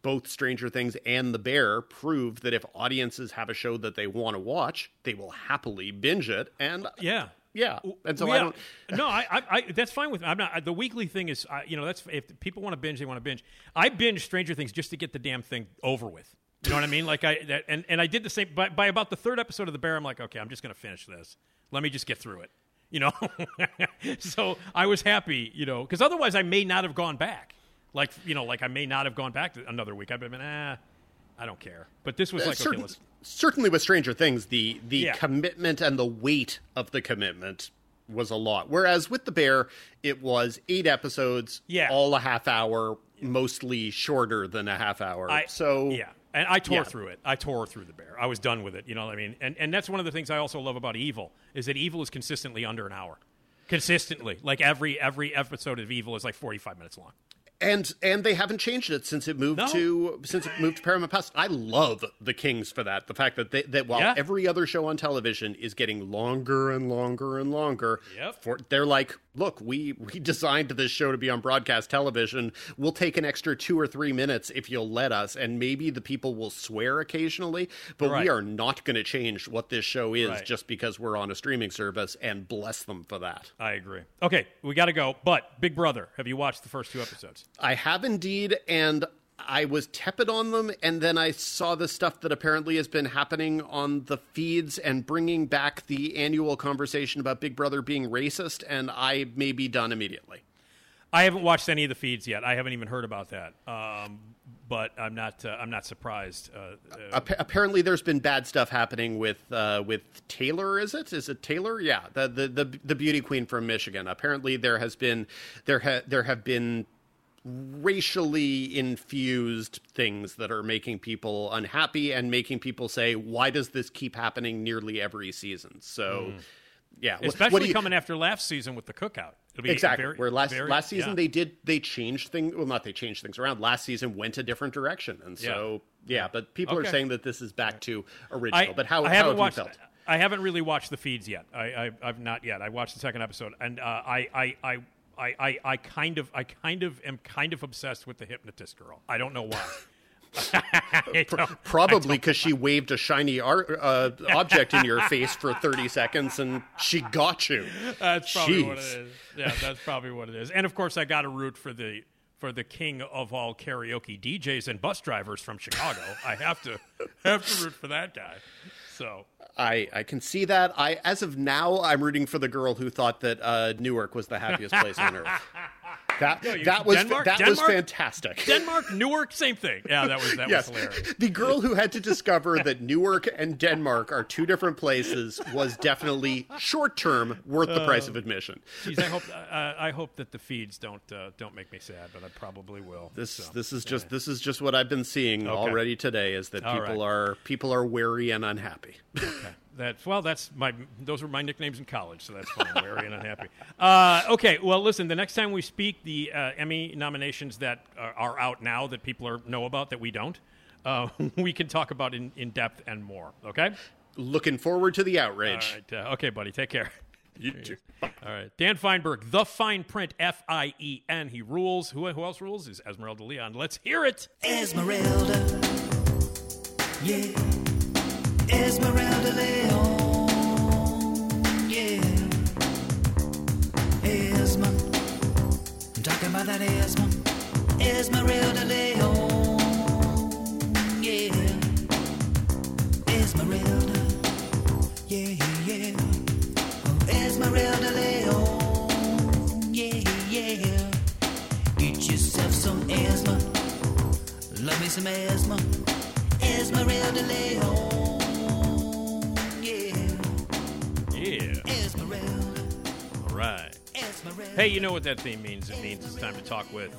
both Stranger Things and The Bear prove that if audiences have a show that they want to watch, they will happily binge it. And Yeah. Yeah, and so Yeah. I don't. no, I, I, I, that's fine with me. I'm not. The weekly thing is, I, you know, that's if people want to binge, they want to binge. I binge Stranger Things just to get the damn thing over with. You know what I mean? Like I that, and and I did the same. By, by about the third episode of The Bear, I'm like, okay, I'm just going to finish this. Let me just get through it. You know. so I was happy, you know, because otherwise I may not have gone back. Like you know, like I may not have gone back another week. I've been, ah, I don't care. But this was Uh, like, certain- let's. certainly with Stranger Things, the the Yeah. commitment and the weight of the commitment was a lot. Whereas with the Bear, it was eight episodes, Yeah. all a half hour, mostly shorter than a half hour. I, so yeah, and I tore Yeah. through it. I tore through the bear. I was done with it. You know what I mean? And and that's one of the things I also love about Evil is that Evil is consistently under an hour, consistently. Like every every episode of Evil is like forty five minutes long. And and they haven't changed it since it moved No. to since it moved to Paramount Plus. I love the Kings for that. The fact that they, that while Yeah. every other show on television is getting longer and longer and longer, Yep. for they're like, look, we we designed this show to be on broadcast television. We'll take an extra two or three minutes if you'll let us, and maybe the people will swear occasionally, but Right. we are not going to change what this show is Right. just because we're on a streaming service. And bless them for that. I agree. Okay, we got to go. But Big Brother, have you watched the first two episodes? I have indeed, and I was tepid on them, and then I saw the stuff that apparently has been happening on the feeds and bringing back the annual conversation about Big Brother being racist, and I may be done immediately. I haven't watched any of the feeds yet. I haven't even heard about that. Um, but I'm not. Uh, I'm not surprised. Uh, uh, Appa- apparently, there's been bad stuff happening with uh, with Taylor. Is it? Is it Taylor? Yeah, the the the, the beauty queen from Michigan. Apparently, there has been there ha- there have been racially infused things that are making people unhappy and making people say, "Why does this keep happening nearly every season?" So, yeah, wh- what especially you- coming after last season with the cookout. It'll exactly very- where last very- last season yeah. they did they changed things well not they changed things around last season went a different direction and so yeah, but people are saying that this is back to original I, but how, I haven't have watched. you felt I haven't really watched the feeds yet. I, I I've not yet. I watched the second episode, and uh, I, I I. I, I, I kind of I kind of am kind of obsessed with the hypnotist girl. I don't know why. Probably because she waved a shiny ar- uh, object in your face for 30 seconds and she got you. That's probably what it Jeez. is. Yeah, that's probably what it is. And of course, I got to root for the for the king of all karaoke DJs and bus drivers from Chicago. I have to have to root for that guy. So I, I can see that. I As of now, I'm rooting for the girl who thought that uh, Newark was the happiest place on earth. That, you- that was Denmark? that was fantastic. Denmark, Newark, same thing. Yeah, that was that yes, was hilarious. the girl who had to discover that Newark and Denmark are two different places was definitely short term worth the price of admission. Jeez, I hope uh, I hope that the feeds don't uh, don't make me sad, but I probably will. This So, this is just this is just what I've been seeing already today is that All people right. are people are wary and unhappy. Okay. That well, that's my those were my nicknames in college, so that's fine. Wary and unhappy. Uh, okay, well, listen. The next time we speak, the uh, Emmy nominations that are, are out now that people are know about that we don't, uh, we can talk about in, in depth and more. Okay. Looking forward to the outrage. right. Uh, okay, buddy. Take care. You too. All right. Dan Fienberg, the Fien Print, F I E N. He rules. Who, who else rules? Is Esmeralda Leon. Let's hear it. Esmeralda. Yeah. Esmeralda Leon. Yeah. Esma. I'm that Esma. Esmeralda Leon. Yeah. Esmeralda. Yeah, yeah. Esmeralda Leon. Yeah, yeah. Get yourself some Esma. Love me some Esma. Esmeralda Leon. Right. Hey, you know what that theme means? It means it's time to talk with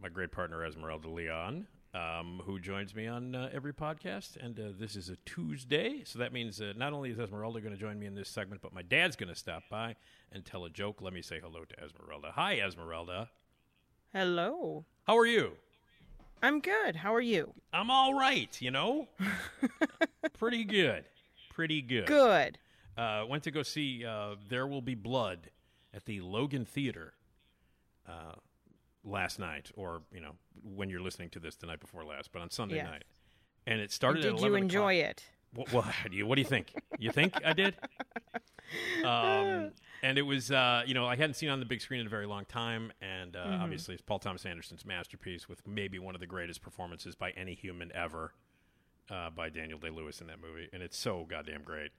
my great partner, Esmeralda Leon, um, who joins me on uh, every podcast. And uh, this is a Tuesday. So that means uh, not only is Esmeralda going to join me in this segment, but my dad's going to stop by and tell a joke. Let me say hello to Esmeralda. Hi, Esmeralda. Hello. How are you? I'm good. How are you? I'm all right, you know? Pretty good. Pretty good. Good. Uh, went to go see uh, There Will Be Blood at the Logan Theater uh, last night, or, you know, when you're listening to this the night before last, but on Sunday Yeah. night. And it started Did you enjoy o'clock. it? What, what, do you, what do you think? You think I did? Um, and it was, uh, you know, I hadn't seen it on the big screen in a very long time, and uh, Mm-hmm. obviously it's Paul Thomas Anderson's masterpiece with maybe one of the greatest performances by any human ever, uh, by Daniel Day Lewis in that movie, and it's so goddamn great.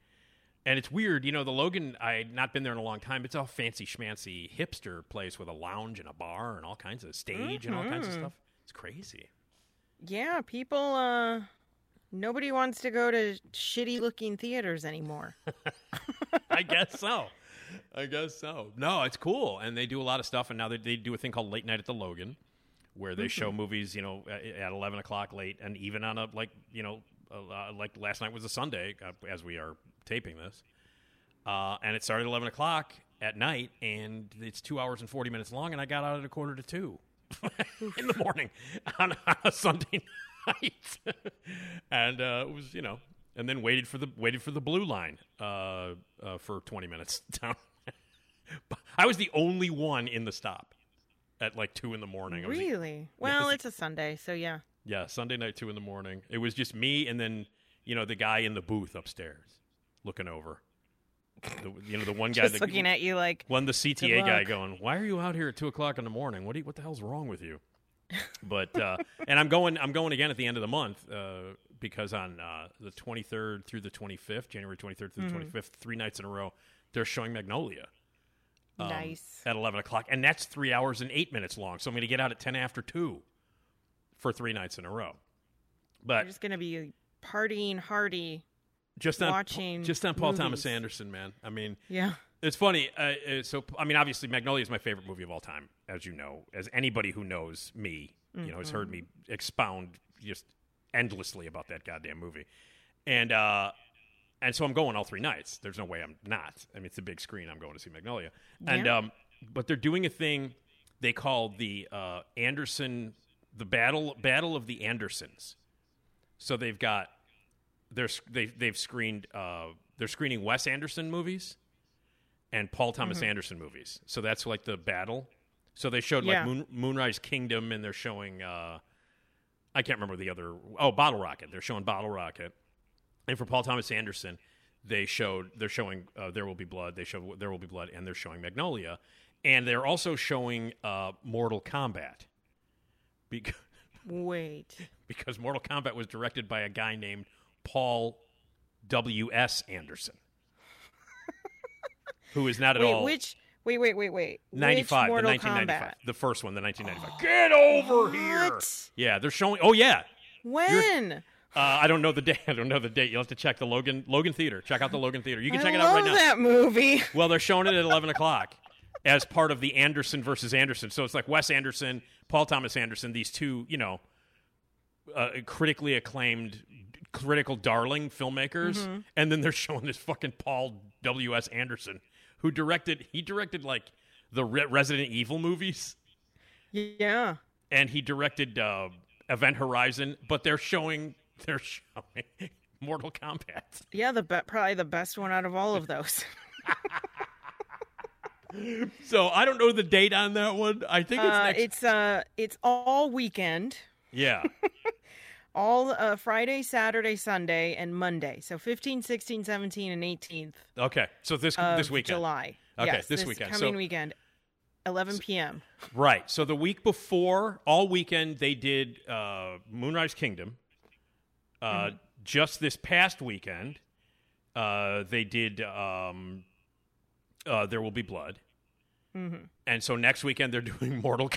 And it's weird, you know, the Logan. I had not been there in a long time. It's a fancy schmancy hipster place with a lounge and a bar and all kinds of stage and all kinds Mm-hmm. of stuff. It's crazy. Yeah, people uh nobody wants to go to shitty looking theaters anymore. I guess so. I guess so. No, it's cool, and they do a lot of stuff. And now they, they do a thing called Late Night at the Logan, where they show movies, you know, at at eleven o'clock late, and even on a like, you know, uh, like last night was a Sunday uh, as we are taping this, uh, and it started at eleven o'clock at night, and it's two hours and forty minutes long, and I got out at a quarter to two in the morning on, on a Sunday night, and uh, it was you know, and then waited for the waited for the blue line uh, uh, for twenty minutes down. I was the only one in the stop at like two in the morning. I was the- really? Well, it's a Sunday, so yeah. yeah, Sunday night, two in the morning. It was just me and then you know the guy in the booth upstairs looking over. The, you know the one guy Just that, looking at you like one the CTA guy going, "Why are you out here at two o'clock in the morning? What do you, what the hell's wrong with you?" But uh, and I'm going I'm going again at the end of the month uh, because on uh, the 23rd through the 25th, January 23rd through Mm-hmm. the 25th, three nights in a row, they're showing Magnolia um, nice. at 11 o'clock, and that's three hours and eight minutes long. So I'm going to get out at 10 after two for three nights in a row. But You're just going to be partying hardy. Just on watching just on Paul Thomas. Anderson, man. I mean, Yeah. it's funny. Uh, uh, so, I mean, obviously, Magnolia is my favorite movie of all time, as you know, as anybody who knows me, you know, has heard me expound just endlessly about that goddamn movie, and uh, and so I'm going all three nights. There's no way I'm not. I mean, it's a big screen. I'm going to see Magnolia, and um, but they're doing a thing they call the uh, Anderson, the battle battle of the Andersons. So they've got they're they they've screened uh, they're screening Wes Anderson movies and Paul Thomas Mm-hmm. Anderson movies. So that's like the battle. So they showed Yeah. like Moon, Moonrise Kingdom, and they're showing uh, I can't remember the other. Oh, Bottle Rocket. They're showing Bottle Rocket, and for Paul Thomas Anderson, they showed they're showing uh, There Will Be Blood. They show There Will Be Blood, and they're showing Magnolia, and they're also showing uh, Mortal Kombat. Because Wait. because Mortal Kombat was directed by a guy named Paul W. S. Anderson, who is not at Wait, all which Wait, wait, wait, wait. ninety Which five, the nineteen ninety five, Kombat? the first one, the nineteen ninety five. Get over here! Yeah, they're showing. Oh yeah, When? uh, I don't know the date. I don't know the date. You'll have to check the Logan Logan Theater. Check out the Logan Theater. You can I check it out right now. that movie. Well, they're showing it at 11 o'clock as part of the Anderson versus Anderson. So it's like Wes Anderson, Paul Thomas Anderson, these two, you know, uh, critically acclaimed, critical darling filmmakers. Mm-hmm. And then they're showing this fucking Paul W.S. Anderson, who directed, he directed like the Re- Resident Evil movies Yeah. and he directed uh, Event Horizon, but they're showing, they're showing Mortal Kombat. Yeah, the be- probably the best one out of all of those. so I don't know the date on that one. I think it's Uh, next. it's uh, it's all weekend, yeah. All uh, Friday, Saturday, Sunday, and Monday. So 15, 16, 17, and 18th Okay. So this this weekend. July. Okay, Yes, this weekend. coming So- weekend, 11 p.m. Right. So the week before, all weekend, they did uh, Moonrise Kingdom. Uh, Mm-hmm. Just this past weekend, uh, they did um, uh, There Will Be Blood. Mm-hmm. And so next weekend, they're doing Mortal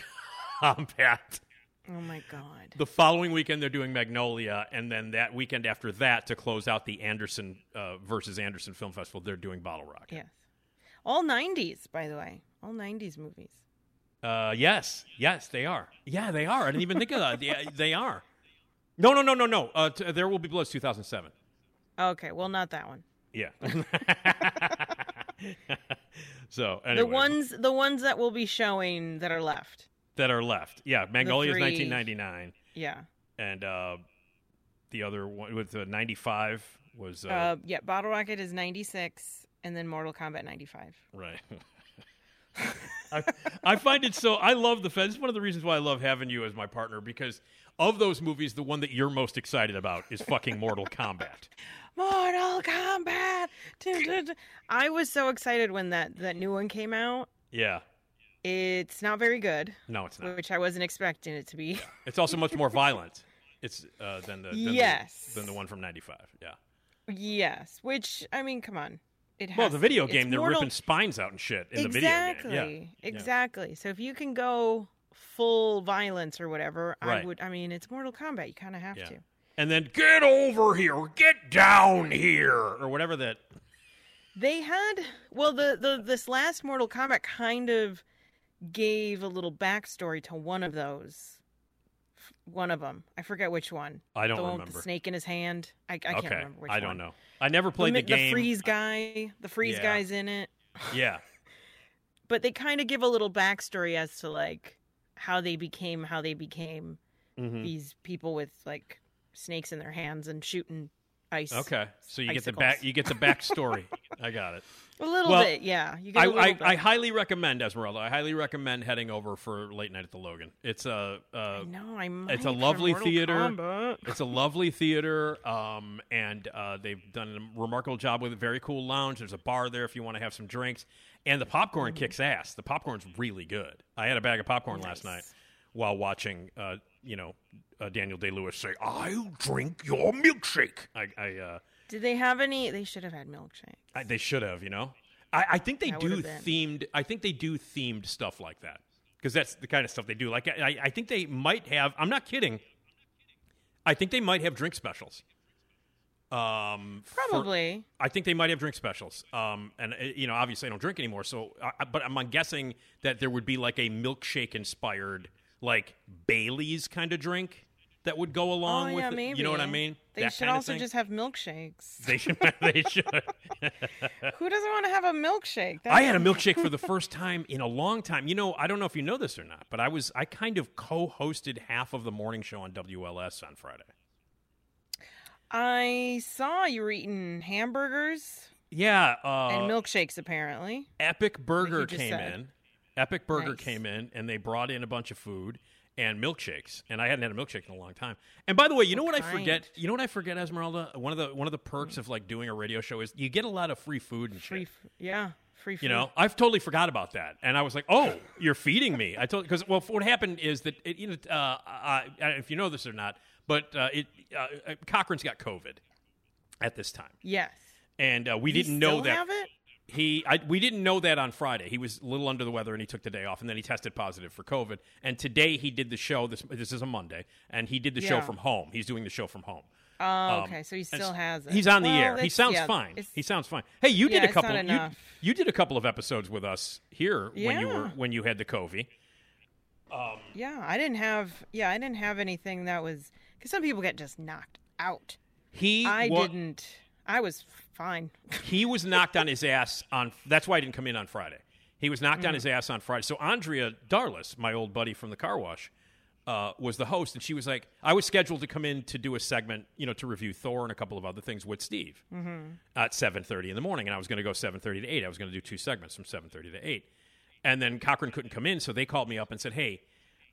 Kombat. Oh my god. The following weekend, they're doing Magnolia. And then that weekend after that, to close out the Anderson uh, versus Anderson Film Festival, they're doing Bottle Rocket. Yes. All 90s, by the way. All 90s movies. Uh, yes, yes, they are. Yeah, they are. I didn't even think of that. Yeah, they are. No, no, no, no, no. Uh, t- there will be blood. 2007. Okay, well, not that one. Yeah. so anyway, The ones, the ones that will be showing that are left. That are left. Yeah, Magnolia is three- 1999, Yeah. and uh, the other one with the 95 was uh, Uh, yeah. Bottle Rocket is 96, and then Mortal Kombat 95. right. I, I find it so. I love the feds. It's one of the reasons why I love having you as my partner because of those movies, the one that you're most excited about is fucking Mortal Kombat. Mortal Kombat. Dun, dun, dun. I was so excited when that that new one came out. Yeah. It's not very good, No, it's not. which I wasn't expecting it to be. It's also much more violent. It's uh, than the than the- Yes. than the one from '95. Yeah. yes, which I mean, come on. It has Well, the video game, they're Mortal- ripping spines out and shit in exactly, the video game. Yeah. exactly. So if you can go full violence or whatever, Right. I would. I mean, it's Mortal Kombat. You kind of have Yeah. to. And then get over here, get down here, or whatever that. They had well, the the this last Mortal Kombat kind of gave a little backstory to one of those. One of them, I forget which one. I don't the one with remember. the snake in his hand. I, I can't remember which I don't know. I never played the, the, game. The freeze guy, the freeze Yeah. guy's in it. Yeah. But they kind of give a little backstory as to like how they became how they became Mhm. these people with like snakes in their hands and shooting ice. Okay, so you get the back. You get the backstory. I got it. A little Well, bit, yeah. You get I, a I. I highly recommend Esmeralda. I highly recommend heading over for late night at the Logan. It's a, uh, no, I it's a lovely theater. Kombat. It's a lovely theater, um, and uh, they've done a remarkable job with it. Very cool lounge. There's a bar there if you want to have some drinks, and the popcorn kicks ass. The popcorn's really good. I had a bag of popcorn last night while watching, uh, you know, uh, Daniel Day Lewis say, "I'll drink your milkshake." I, I, uh, Did they have any? They should have had milkshake. I they should have, you know. I, I think they That do themed. I think they do themed stuff like that because that's the kind of stuff they do. Like I, I think they might have. I'm not kidding. I think they might have drink specials. Um, for- Probably. I think they might have drink specials. Um, and uh, you know, obviously, I don't drink anymore. So, I, but I'm guessing that there would be like a milkshake inspired, like Bailey's kind of drink that would go along oh with yeah, it. maybe. You know what I mean? They That should kind of also just have milkshakes. They should. they should. Who doesn't want to have a milkshake? I had a milkshake for the first time in a long time. You know, I don't know if you know this or not, but I was I kind of co-hosted half of the morning show on WLS on Friday. I saw you were eating hamburgers Yeah, uh, and milkshakes. Apparently, Epic Burger just came said. in. Epic Burger Nice. came in, and they brought in a bunch of food and milkshakes. And I hadn't had a milkshake in a long time. And by the way, you know what I forget? You know what I forget, Esmeralda? One of the one of the perks of like doing a radio show is you get a lot of free food and free. shit. f- Yeah, free. Food. You know, I've totally forgot about that, and I was like, "Oh, you're feeding me." I told because well, what happened is that it, you know, uh, I, I, if you know this or not, but uh, it uh, Cochran's got COVID at this time, Yes. and uh, we He didn't know that have it? He I, we didn't know that on Friday. He was a little under the weather, and he took the day off, and then he tested positive for COVID. And today he did the show. This this is a Monday, and he did the show from home. He's doing the show from home. Oh, Um, okay. So he still has it. He's on the air. He sounds yeah, fine. He sounds fine. Hey, you Yeah, did a couple. You, you did a couple of episodes with us here when you were when you had the COVID. Yeah, I didn't have. Yeah, I didn't have anything that was because some people get just knocked out. He I wa- didn't. I was fine. he was knocked on his ass on. That's why I didn't come in on Friday. He was knocked Mm. on his ass on Friday. So Andrea Darlas, my old buddy from the car wash, uh, was the host, and she was like, I was scheduled to come in to do a segment, you know, to review Thor and a couple of other things with Steve Mhm. at seven thirty in the morning, and I was going to go seven thirty to eight. I was going to do two segments from seven thirty to eight. And then Cochran couldn't come in, so they called me up and said, "Hey,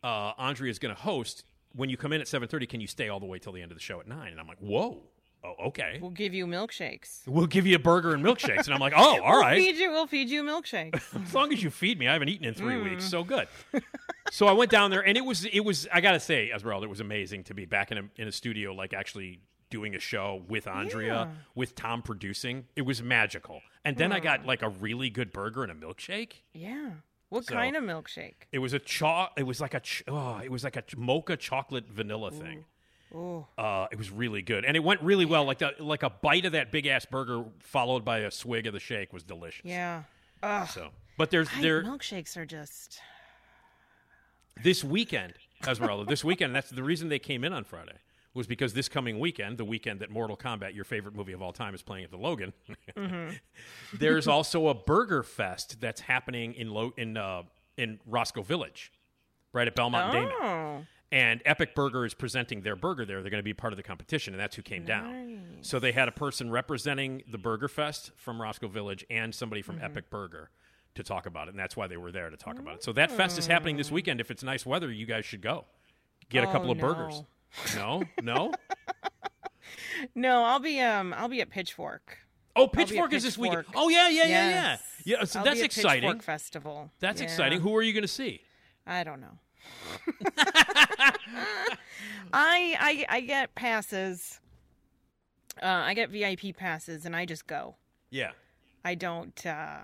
uh, Andrea is going to host. When you come in at seven thirty, can you stay all the way till the end of the show at 9? And I'm like, "Whoa, oh, okay. We'll give you milkshakes. We'll give you a burger and milkshakes." And I'm like, "Oh, all we'll right." Feed you. We'll feed you milkshakes. as long as you feed me, I haven't eaten in three Mm. weeks. So good. so I went down there, and it was it was I gotta say, Esmeralda, it was amazing to be back in a in a studio, like actually doing a show with Andrea, Yeah. with Tom producing. It was magical. And then I got like a really good burger and a milkshake. yeah. What So- kind of milkshake? It was a cho- It was like a ch- oh, it was like a ch- mocha chocolate vanilla thing. Oh, Uh, it was really good, and it went really well. Like the, like a bite of that big ass burger followed by a swig of the shake was delicious. yeah. Ugh. So, but there's I- there milkshakes are just. this weekend, Esmeralda. this weekend, that's the reason they came in on Friday was because this coming weekend, the weekend that Mortal Kombat, your favorite movie of all time, is playing at the Logan. There's also a burger fest that's happening in Lo- in uh, in Roscoe Village, right at Belmont and Damen. And Epic Burger is presenting their burger there. They're going to be part of the competition, and that's who came down. So they had a person representing the Burger Fest from Roscoe Village and somebody from Epic Burger to talk about it, and that's why they were there to talk about it. So that fest is happening this weekend. If it's nice weather, you guys should go. Get a Oh, couple of no. burgers. No, no. No, I'll be um I'll be at Pitchfork. Oh, I'll be at Pitchfork is this weekend. Oh yeah, yeah, yeah, Yes. yeah. Yeah, so I'll that's exciting. Pitchfork Festival. That's Yeah. exciting. Who are you going to see? I don't know. I I I get passes. Uh, I get VIP passes, and I just go. Yeah. I don't. uh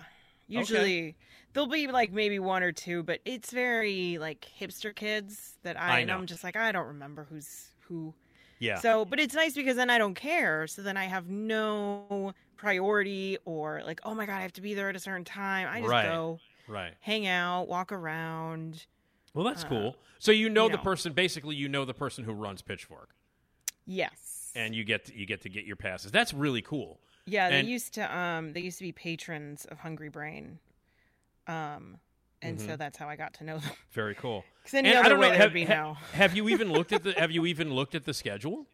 Usually, there'll be like maybe one or two, but it's very like hipster kids that I. I and know. I'm just like I don't remember who's who. Yeah. So, but it's nice because then I don't care. So then I have no priority or like, oh my god, I have to be there at a certain time. I just Right. go, right. hang out, walk around. Well, that's uh, cool. So you know you the know. person. Basically, you know the person who runs Pitchfork. Yes. and you get to, you get to get your passes. That's really cool. Yeah, they And- used to um they used to be patrons of Hungry Brain. Um and so that's how I got to know them. Very cool. 'Cause any And other I don't way know. Have, would be ha- now. have you even looked at the Have you even looked at the schedule?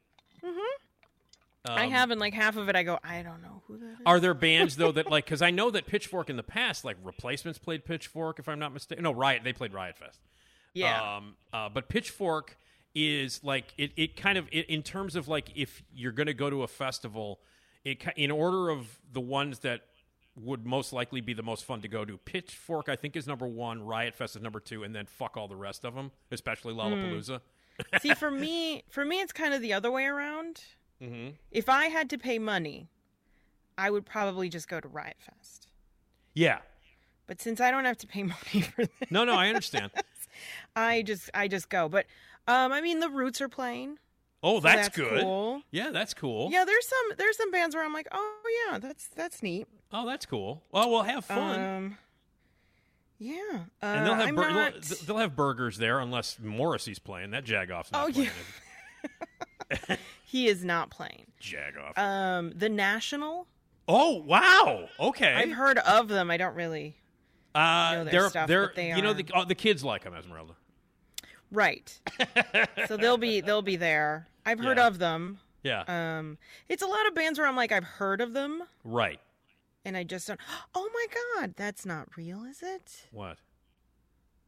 I Um, have and like half of it I go, I don't know who that is. Are there bands though that like? Because I know that Pitchfork in the past, like Replacements played Pitchfork, if I'm not mistaken. No, Riot they played Riot Fest. Yeah. Um, uh, but Pitchfork is like it. It kind of it, in terms of like if you're going to go to a festival, it in order of the ones that would most likely be the most fun to go to. Pitchfork, I think, is number one. Riot Fest is number two, and then fuck all the rest of them, especially Lollapalooza. See, for me, for me, it's kind of the other way around. Mm-hmm. If I had to pay money, I would probably just go to Riot Fest. Yeah. But since I don't have to pay money for this, No, no, I understand. I just I just go. But um, I mean, the Roots are playing. Oh, so that's, good. Cool. Yeah, that's cool. Yeah, there's some there's some bands where I'm like, oh yeah, that's that's neat. Oh, that's cool. Well, we'll have fun. Um, yeah, uh, and they'll have bur- not. they'll, they'll have burgers there unless Morrissey's playing. That Jagoff's not Oh, playing. yeah. he is not playing. Jagoff. Um, the National. oh wow. Okay. I've heard of them. I don't really. uh, know their they're stuff, they're but they you know the oh, the kids like them, Esmeralda. Right. so they'll be they'll be there. I've heard Yeah. of them. Yeah. Um, it's a lot of bands where I'm like, I've heard of them, right. and I just don't. Oh my god, that's not real, is it? What?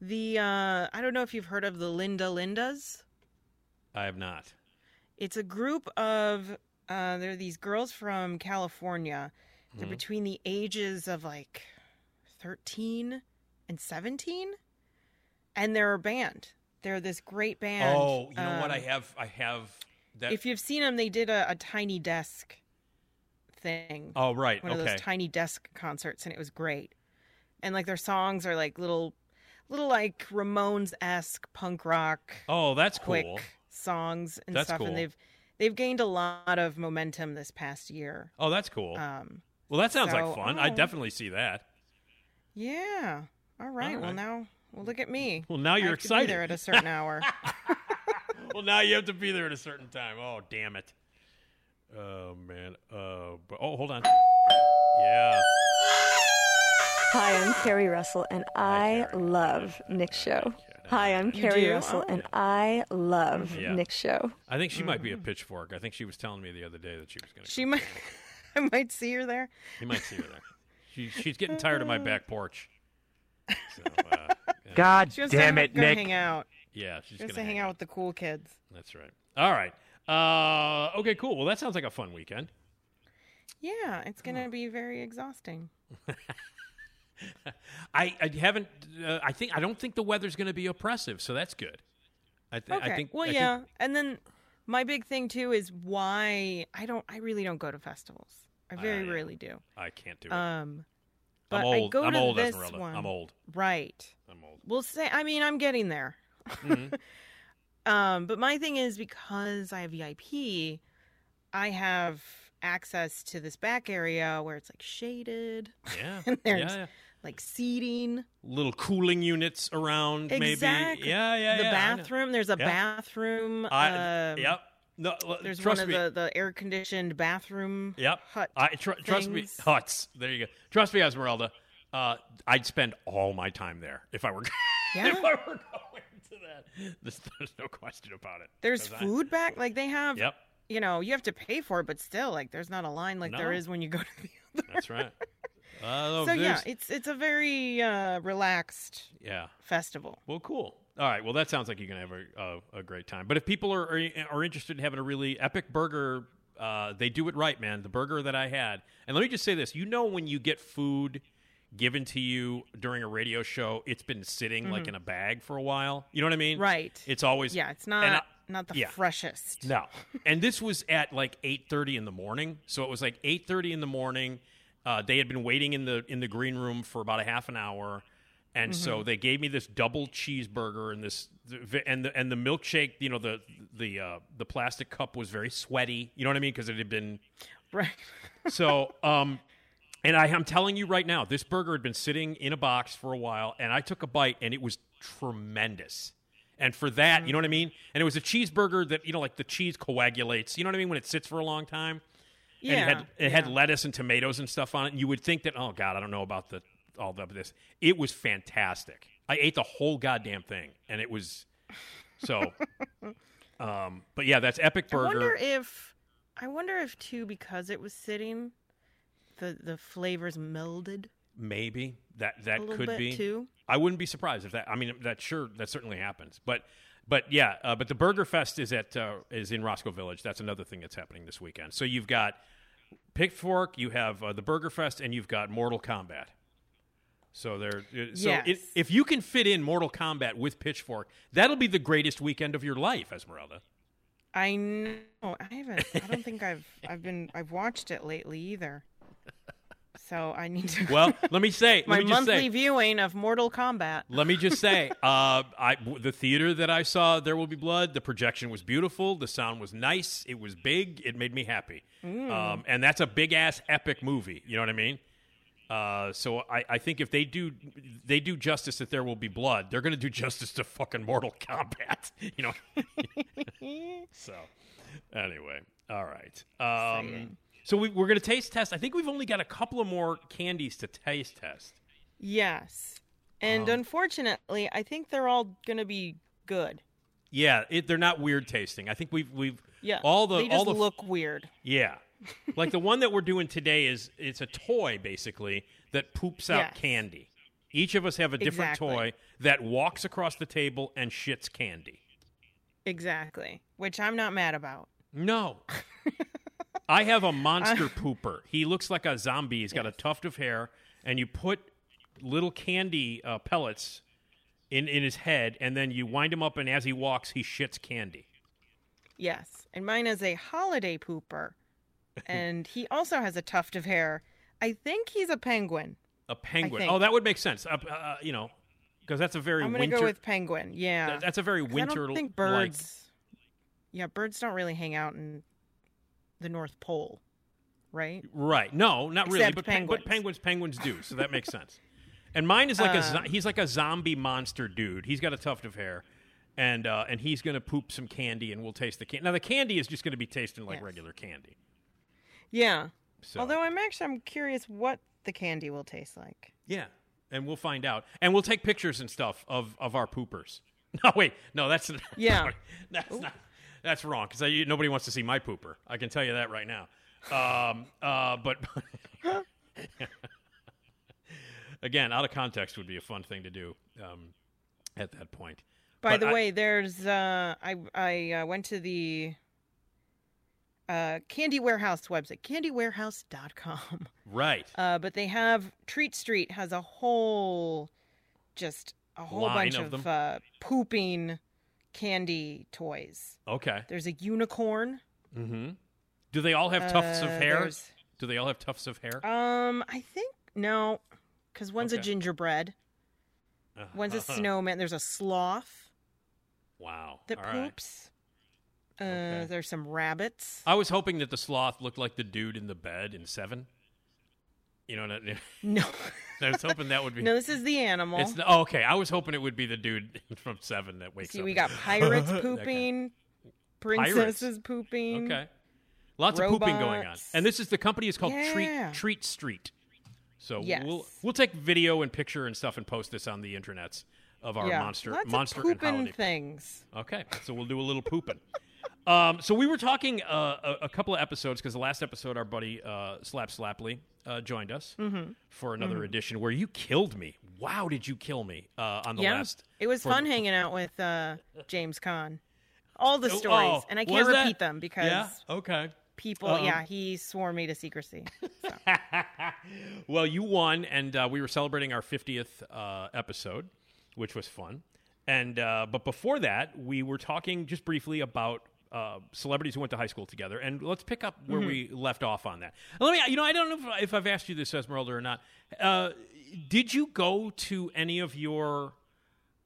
The uh, I don't know if you've heard of the Linda Lindas. I have not. It's a group of uh, they're these girls from California. They're Mhm. between the ages of like thirteen and seventeen, and they're a band. They're this great band. oh, you know what? I Um, have I have that. If you've seen them, they did a, a tiny desk thing. oh right. one of those tiny desk concerts, and it was great. And like their songs are like little, little like Ramones esque punk rock, oh, that's cool. songs and That's stuff. cool. And they've they've gained a lot of momentum this past year. Oh, that's cool. Um, well, that sounds so- like fun. I oh. definitely see that. yeah. All right. Well, now well look at me. Well, now you're have to be excited. there at a certain hour. well, now you have to be there at a certain time. Oh, damn it. Oh man. Uh, but, oh, hold on. Yeah. Hi, I'm Carrie Russell, and I Carrie. love Nick's show. Hi, I'm You Carrie do? Russell, Oh. and I love Yeah. Nick's show. I think she might be a pitchfork. I think she was telling me the other day that she was going to. she might. I might see her there. You might see her there. She, she's getting tired of my back porch. So, uh, God She damn to it, go Nick. hang out. yeah, she's She wants gonna to hang out with the cool kids. That's right. All right. Uh, okay, cool. Well, that sounds like a fun weekend. Yeah, it's gonna be very exhausting. I, I haven't. Uh, I think I don't think the weather's going to be oppressive, so that's good. I, th- Okay. I think. well, I think- yeah, and then my big thing too is why I don't. I really don't go to festivals. I very I, rally do. I can't do it. Um, I'm but old. I go I'm to old, this Esmeralda. one. I'm old. Right. I'm old. We'll say. I mean, I'm getting there. Mhm. Um, but my thing is because I have VIP, I have access to this back area where it's like shaded. Yeah. and there's yeah, yeah. like seating. Little cooling units around, maybe. Exactly. Yeah, yeah, the yeah. Bathroom. There's a bathroom. I, um, yep. No, There's trust one of me. the, the air conditioned bathroom. Yep. Hut. I tr- trust me. Huts. There you go. Trust me, Esmeralda. Uh, I'd spend all my time there if I were Yeah. if I were going to that. There's, there's no question about it. There's 'Cause I- food back. Like they have. Yep. You know, you have to pay for it, but still, like there's not a line like there No. is when you go to the other. That's right. Uh, So yeah, it's it's a very uh, relaxed yeah. festival. Well, cool. All right. Well, that sounds like you're gonna have a, a, a great time. But if people are, are are interested in having a really epic burger, uh, they do it right, man. The burger that I had, and let me just say this: you know, when you get food given to you during a radio show, it's been sitting like Mhm. in a bag for a while. You know what I mean? Right. It's always Yeah, it's not I- not the yeah. freshest. no. And this was at like 8:30 in the morning. So it was like 8:30 in the morning. Uh, they had been waiting in the in the green room for about a half an hour. And so Mhm. they gave me this double cheeseburger and this and the and the milkshake, you know, the the uh, the plastic cup was very sweaty. You know what I mean? Because it had been Right. so, um, and I, I'm telling you right now, this burger had been sitting in a box for a while, and I took a bite, and it was tremendous. And for that, you know what I mean? And it was a cheeseburger that, you know, like the cheese coagulates. You know what I mean? When it sits for a long time. And it had, Yeah, it had lettuce and tomatoes and stuff on it. And you would think that, oh, God, I don't know about the all of this. It was fantastic. I ate the whole goddamn thing, and it was so. um, but yeah, that's Epic Burger. I wonder if I wonder if too because it was sitting, the the flavors melded. Maybe that that could be too. I wouldn't be surprised if that. I mean, that sure that certainly happens. But but yeah, uh, but the Burger Fest is at uh, is in Roscoe Village. That's another thing that's happening this weekend. So you've got Pitchfork, you have uh, the Burger Fest, and you've got Mortal Kombat. So there. So Yes. it, if you can fit in Mortal Kombat with Pitchfork, that'll be the greatest weekend of your life, Esmeralda. I know. I haven't. I don't think I've I've been I've watched it lately either. So I need to. Well, let me say, let my me just monthly say- viewing of Mortal Kombat. Let me just say, uh, I, the theater that I saw, There Will Be Blood, the projection was beautiful. The sound was nice. It was big. It made me happy. Mm. Um, and that's a big ass epic movie. You know what I mean? Uh, so I, I think if they do they do justice that there will be blood, they're going to do justice to fucking Mortal Kombat. You know. so anyway, all right. Um, so we, we're going to taste test. I think we've only got a couple of more candies to taste test. Yes, and Um, unfortunately, I think they're all gonna be good. Yeah, it, they're not weird tasting. I think we've we've Yeah, all the they just all the look weird. yeah, like the one that we're doing today is it's a toy basically that poops out Yes. candy. Each of us have a different Exactly. toy that walks across the table and shits candy. Exactly, which I'm not mad about. No. I have a monster pooper. He looks like a zombie. He's got a tuft of hair, and you put little candy uh, pellets in in his head, and then you wind him up, and as he walks, he shits candy. Yes, and mine is a holiday pooper, and he also has a tuft of hair. I think he's a penguin. A penguin. Oh, that would make sense. Uh, uh, you know, because that's a very I'm gonna winter. go with penguin. Yeah, that- that's a very 'Cause I winter. don't think birds. Yeah, birds don't really hang out in the North Pole, right? Right. No, not really. But penguins. but penguins. penguins, do. So that makes sense. And mine is like a Um, he's like a zombie monster dude. He's got a tuft of hair, and uh, and he's gonna poop some candy, and we'll taste the candy. Now the candy is just gonna be tasting like Yes. regular candy. Yeah. So Although I'm actually I'm curious what the candy will taste like. yeah, and we'll find out, and we'll take pictures and stuff of of our poopers. No, wait, no, that's Yeah. that's not. That's wrong because nobody wants to see my pooper. I can tell you that right now. Um, uh, but again, out of context would be a fun thing to do um, at that point. By But the I- way, there's uh, I I uh, went to the uh, Candy Warehouse website, candywarehouse.com. right? Uh, but they have Treat Street has a whole, just a whole Line bunch of of, uh, pooping candy toys. Okay. There's a unicorn. Mm-hmm. Do they all have tufts of Uh, hair? there's- Do they all have tufts of hair? Um, I think no, because one's a Okay. gingerbread, one's a snowman. There's a sloth Wow. that All right. Uh, there's some rabbits. I was hoping that the sloth looked like the dude in the bed in Seven. You know what I No. I was hoping that would be. No, this is the animal. It's the, oh, okay. I was hoping it would be the dude from Seven that wakes See, up. See, we got pirates Okay. pooping, Pirates. princesses pooping. Okay. Lots of pooping going on. And this is the company is called Yeah. Treat Treat Street. So Yes. we'll we'll take video and picture and stuff and post this on the internets of our yeah. monster Lots monster of and pooping things. Okay, so we'll do a little pooping. Um, so we were talking uh, a, a couple of episodes because the last episode, our buddy uh, Slap Slapley uh, joined us Mhm. for another Mhm. edition where you killed me. Wow, did you kill me uh, on the yeah, last? it was fun hanging out with uh, James Caan. All the Oh, stories, oh, and I can't that- repeat them because Yeah. Okay. people. Um, yeah, he swore me to secrecy. well, you won, and uh, we were celebrating our 50th uh, episode, which was fun. And uh, but before that, we were talking just briefly about uh, celebrities who went to high school together, and let's pick up where Mhm. we left off on that. And let me, you know, I don't know if, if I've asked you this, Esmeralda, or not. Uh, did you go to any of your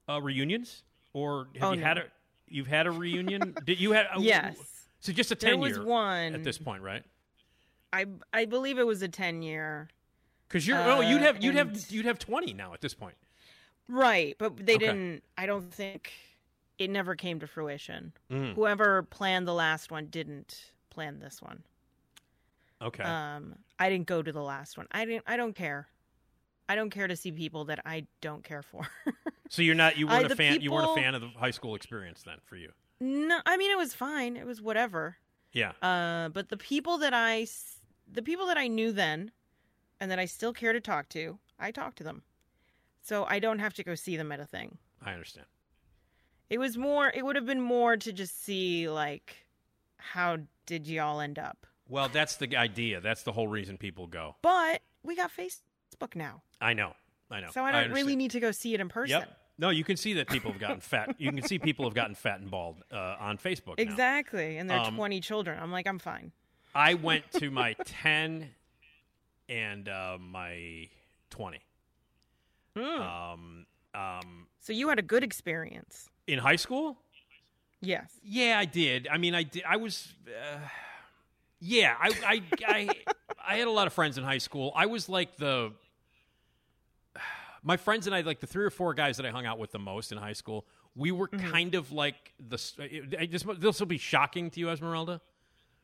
uh, reunions, or have Oh, you no. had a? You've had a reunion? did you had? Yes. So just a There ten was year one. at this point, right? I I believe it was a ten year. Because you're oh, you'd Uh, have you'd and- have you'd have twenty now at this point. Right, but they Okay. didn't. I don't think it never came to fruition. Mm. Whoever planned the last one didn't plan this one. Okay. Um, I didn't go to the last one. I didn't. I don't care. I don't care to see people that I don't care for. So you're not you weren't a the fan you weren't a fan of the high school experience then for you. no, I mean it was fine. It was whatever. Yeah. Uh, but the people that I, the people that I knew then, and that I still care to talk to, I talk to them. So I don't have to go see them at a thing. I understand. It was more. It would have been more to just see like, how did y'all end up? Well, that's the idea. That's the whole reason people go. But we got Facebook now, I know. I know. so I don't understand. really need to go see it in person. Yep. No, you can see that people have gotten fat. You can see people have gotten fat and bald uh, on Facebook. now. Exactly, and they're Um, 20 children. I'm like, I'm fine. I went to my 10 and uh, my 20. Hmm. Um, um, So you had a good experience. In high school? Yes. Yeah, I did. I mean, I did. I was. Uh, yeah, I, I, I, I had a lot of friends in high school. I was like the. My friends and I, like the three or four guys that I hung out with the most in high school, we were kind of like the. I just this will be shocking to you, Esmeralda.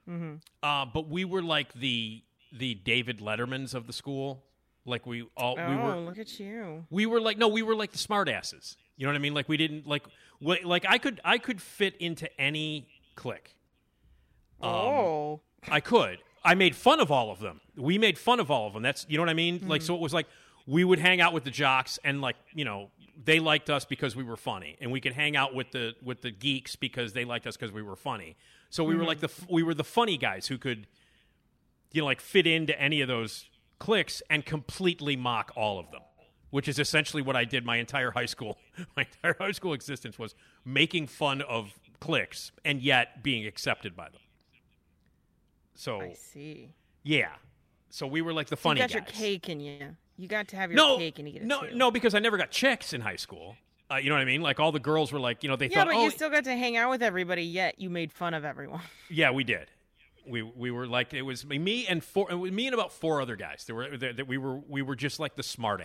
Mm-hmm. Uh, but we were like the the David Lettermans of the school. Like we all Oh, we were look at you. we were like no we were like the smart asses you know what i mean like we didn't like like i could i could fit into any clique. Um, oh. i could. I made fun of all of them. We made fun of all of them. That's you know what i mean? Like Mm-hmm. so it was like we would hang out with the jocks and like you know they liked us because we were funny. And we could hang out with the with the geeks because they liked us because we were funny. So we were Mhm. like the we were the funny guys who could you know like fit into any of those cliques and completely mock all of them which is essentially what I did my entire high school my entire high school existence was making fun of cliques and yet being accepted by them so I see. yeah so we were like the So funny you got guys your cake in you. You got to have your no cake and you get it no too. no because I never got chicks in high school uh, you know what I mean like all the girls were like you know they Yeah, thought but oh you still got to hang out with everybody. Yet you made fun of everyone. Yeah, we did. We we were like it was me and four it me and about four other guys. There were that we were we were just like the smart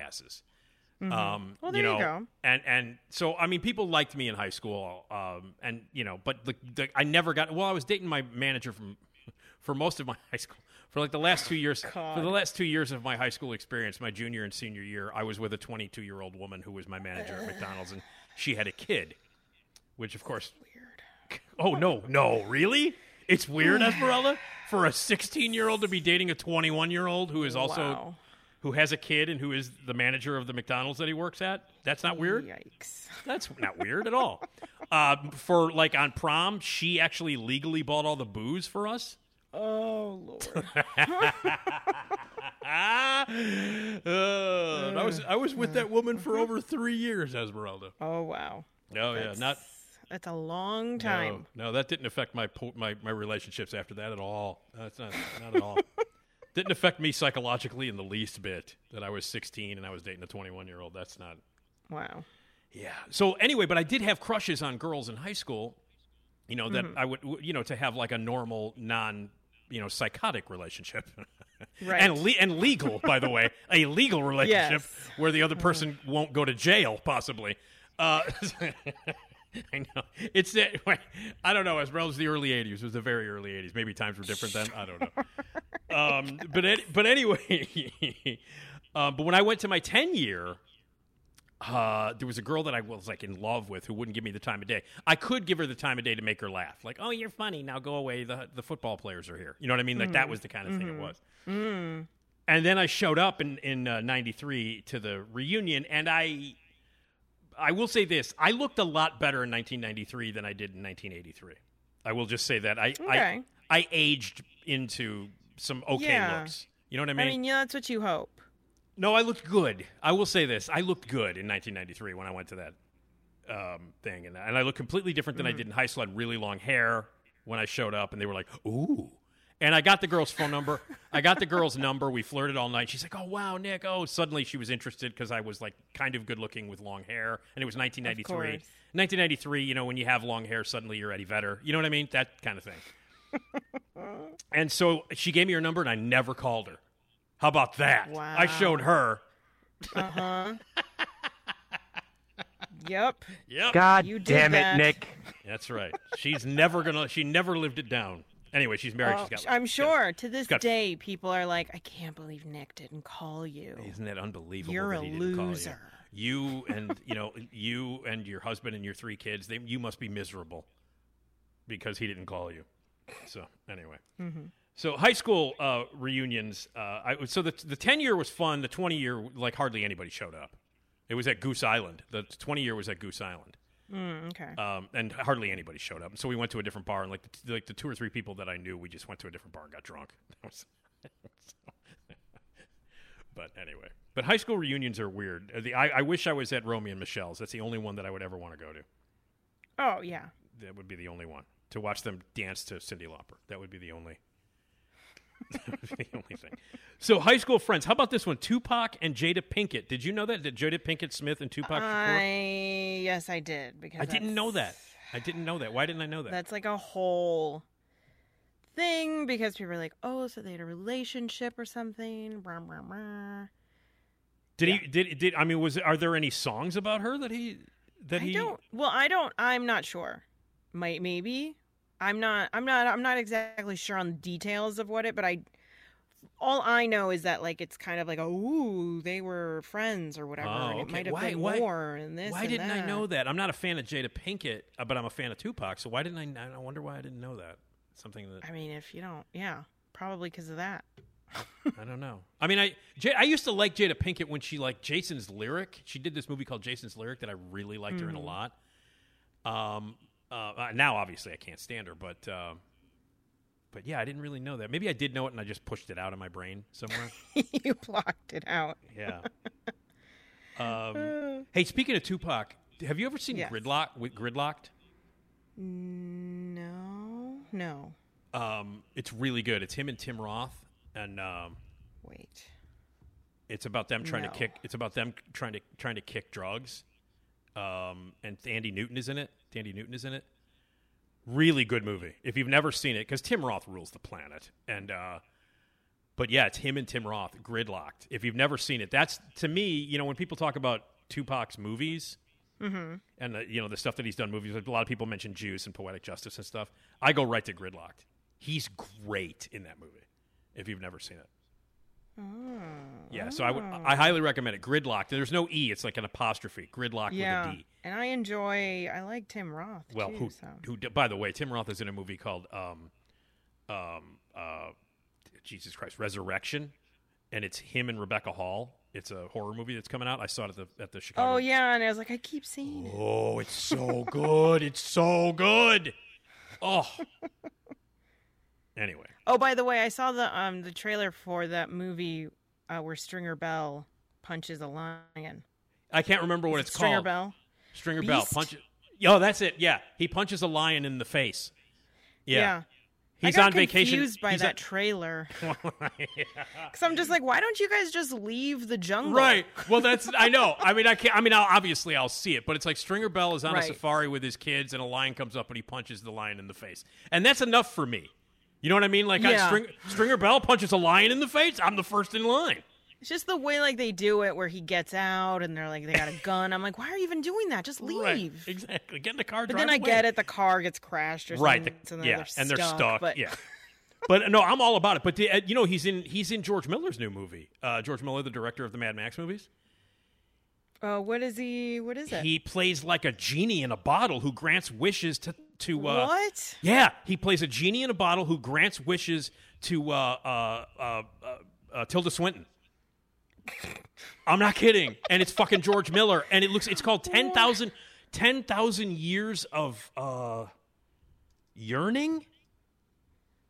Mhm. Um, Well, there you know, go. and and so I mean, people liked me in high school. Um, and you know, but the, the I never got. Well, I was dating my manager from for most of my high school for like the last two years. For the last two years of my high school experience, my junior and senior year, I was with a 22 year old woman who was my manager at McDonald's, and she had a kid, which of course weird. Oh no, no, really? It's weird, Esmeralda, for a 16 year old to be dating a 21 year old who is also Wow. Who has a kid and who is the manager of the McDonald's that he works at. That's not weird. Yikes. That's not weird at all. Uh, for like on prom, she actually legally bought all the booze for us. Oh Lord. Uh, I was I was with that woman for over three years, Esmeralda. Oh wow. No, yeah, not That's a long time. No, no, that didn't affect my my my relationships after that at all. That's not not at all. didn't affect me psychologically in the least bit. That I was 16 and I was dating a 21 year old. That's not. Wow. Yeah. So anyway, but I did have crushes on girls in high school. You know that Mm-hmm. I would you know to have like a normal non you know psychotic relationship. Right. And le- and legal, by the way, a legal relationship Yes. where the other person won't go to jail, possibly. Uh, I know it's uh, I don't know. As well as the early '80s, it was the very early '80s. Maybe times were different then. I don't know. Um, but but anyway, uh, but when I went to my 10 year, uh, there was a girl that I was like in love with who wouldn't give me the time of day. I could give her the time of day to make her laugh, like, "Oh, you're funny. Now go away. The the football players are here." You know what I mean? Like that was the kind of thing it was. And then I showed up in in uh, '93 to the reunion, and I, I will say this: I looked a lot better in 1993 than I did in 1983. I will just say that I Okay. I, I aged into some okay Yeah. looks. You know what I mean? I mean? yeah, that's what you hope. No, I looked good. I will say this: I looked good in 1993 when I went to that um, thing, and, and I looked completely different than I did in high school. I had really long hair when I showed up, and they were like, "Ooh." And I got the girl's phone number. I got the girl's number. We flirted all night. She's like, "Oh wow, Nick." Oh, suddenly she was interested because I was like kind of good looking with long hair, and it was 1993. course. 1993. You know, when you have long hair, suddenly you're Eddie Vedder. You know what I mean? That kind of thing. and so she gave me her number, and I never called her. How about that? I showed her. Uh huh. yep. Yep. God You damn it, that. Nick. That's right. She's never gonna. She never lived it down. Anyway, she's married. Oh, she's got. I'm sure to this got- day, people are like, I can't believe Nick didn't call you. Isn't that unbelievable? You're that a he didn't call you? loser. You and you know you and your husband and your three kids. They you must be miserable because he didn't call you. So anyway, Mm-hmm. so high school uh, reunions. Uh, I, so the the ten year was fun. The twenty year, like hardly anybody showed up. It was at Goose Island. The twenty year was at Goose Island. Mm, okay. um, and hardly anybody showed up. So we went to a different bar, and like the, like the two or three people that I knew, we just went to a different bar and got drunk. But anyway, but high school reunions are weird. Uh, The, I, I wish I was at Romeo and Michelle's. That's the only one that I would ever want to go to. oh yeah. That would be the only one to watch them dance to Cyndi Lauper. That would be the only. that would be the only thing. So, high school friends. How about this one? Tupac and Jada Pinkett. Did you know that? Did Jada Pinkett Smith and Tupac? Shakur? I yes, I did because I didn't know that. I didn't know that. Why didn't I know that? That's like a whole thing because people are like, oh, so they had a relationship or something. Blah, blah, blah. Did he? Did did? I mean, was are there any songs about her that he that I he? don't. Well, I don't. I'm not sure. Might maybe. I'm not. I'm not. I'm not exactly sure on the details of what it. But I. All I know is that like it's kind of like oh ooh they were friends or whatever. Oh, and it might have Why- been why- more and this. Why and didn't I know that? I'm not a fan of Jada Pinkett, uh, but I'm a fan of Tupac. So why didn't I? I wonder why I didn't know that. Something that I mean, if you don't, yeah, probably because of that. I don't know. I mean, I J- I used to like Jada Pinkett when she liked Jason's Lyric. She did this movie called Jason's Lyric that I really liked her in a Mhm. lot. Um, uh, uh, now obviously I can't stand her, but uh, but yeah, I didn't really know that. Maybe I did know it and I just pushed it out of my brain somewhere. you blocked it out. Yeah. Um, hey, speaking of Tupac, have you ever seen Yes. Gridlock? With Gridlock'd? No, no. Um, it's really good. It's him and Tim Roth, and um, Wait. it's about them trying No. to kick. It's about them trying to trying to kick drugs. Um, and Thandie Newton is in it. Thandie Newton is in it. Really good movie. If you've never seen it, because Tim Roth rules the planet, and uh, but yeah, it's him and Tim Roth Gridlock'd. If you've never seen it, that's to me, you know, when people talk about Tupac's movies, Mm-hmm. and uh, you know the stuff that he's done movies. A lot of people mention Juice and Poetic Justice and stuff. I go right to Gridlock'd. He's great in that movie. If you've never seen it, yeah. So I would I highly recommend it. Gridlock'd. There's no e. It's like an apostrophe. Gridlock'd Yeah, with a d. and I enjoy. I like Tim Roth. Well, too, who so. who? By the way, Tim Roth is in a movie called um, um, uh, Jesus Christ, Resurrection, and it's him and Rebecca Hall. It's a horror movie that's coming out. I saw it at the at the Chicago. Oh yeah, and I was like, I keep seeing it. Oh, it's so good. It's so good. Oh. Anyway, Oh, by the way, I saw the um the trailer for that movie uh, where Stringer Bell punches a lion. I can't remember what it's called. Stringer called. Bell. Stringer Bell Beast? punch. Oh, that's it. Yeah, he punches a lion in the face. Yeah, he's I got on vacation. Confused by He's that on- trailer, because I'm just like, why don't you guys just leave the jungle? Right. Well, that's I know. I mean, I can't. I mean, I'll, obviously, I'll see it, but it's like Stringer Bell is on a safari with his kids, and a lion comes up and he punches the lion in the face, and that's enough for me. You know what I mean? Like, I, String, Stringer Bell punches a lion in the face. I'm the first in line. It's just the way like they do it, where he gets out and they're like, they got a gun. I'm like, why are you even doing that? Just leave. Right. Exactly. Get in the car. But then I away. get it. The car gets crashed or Right. something. the- so yeah. they're and they're stuck. But Yeah. But no, I'm all about it. But the, uh, you know, he's in he's in George Miller's new movie. Uh, George Miller, the director of the Mad Max movies. uh, what is he? What is it? He plays like a genie in a bottle who grants wishes to to uh, what? Yeah, he plays a genie in a bottle who grants wishes to uh, uh, uh, uh, uh, Tilda Swinton. I'm not kidding, and it's fucking George Miller, and it looks it's called 10,000 10,000 years of uh, yearning,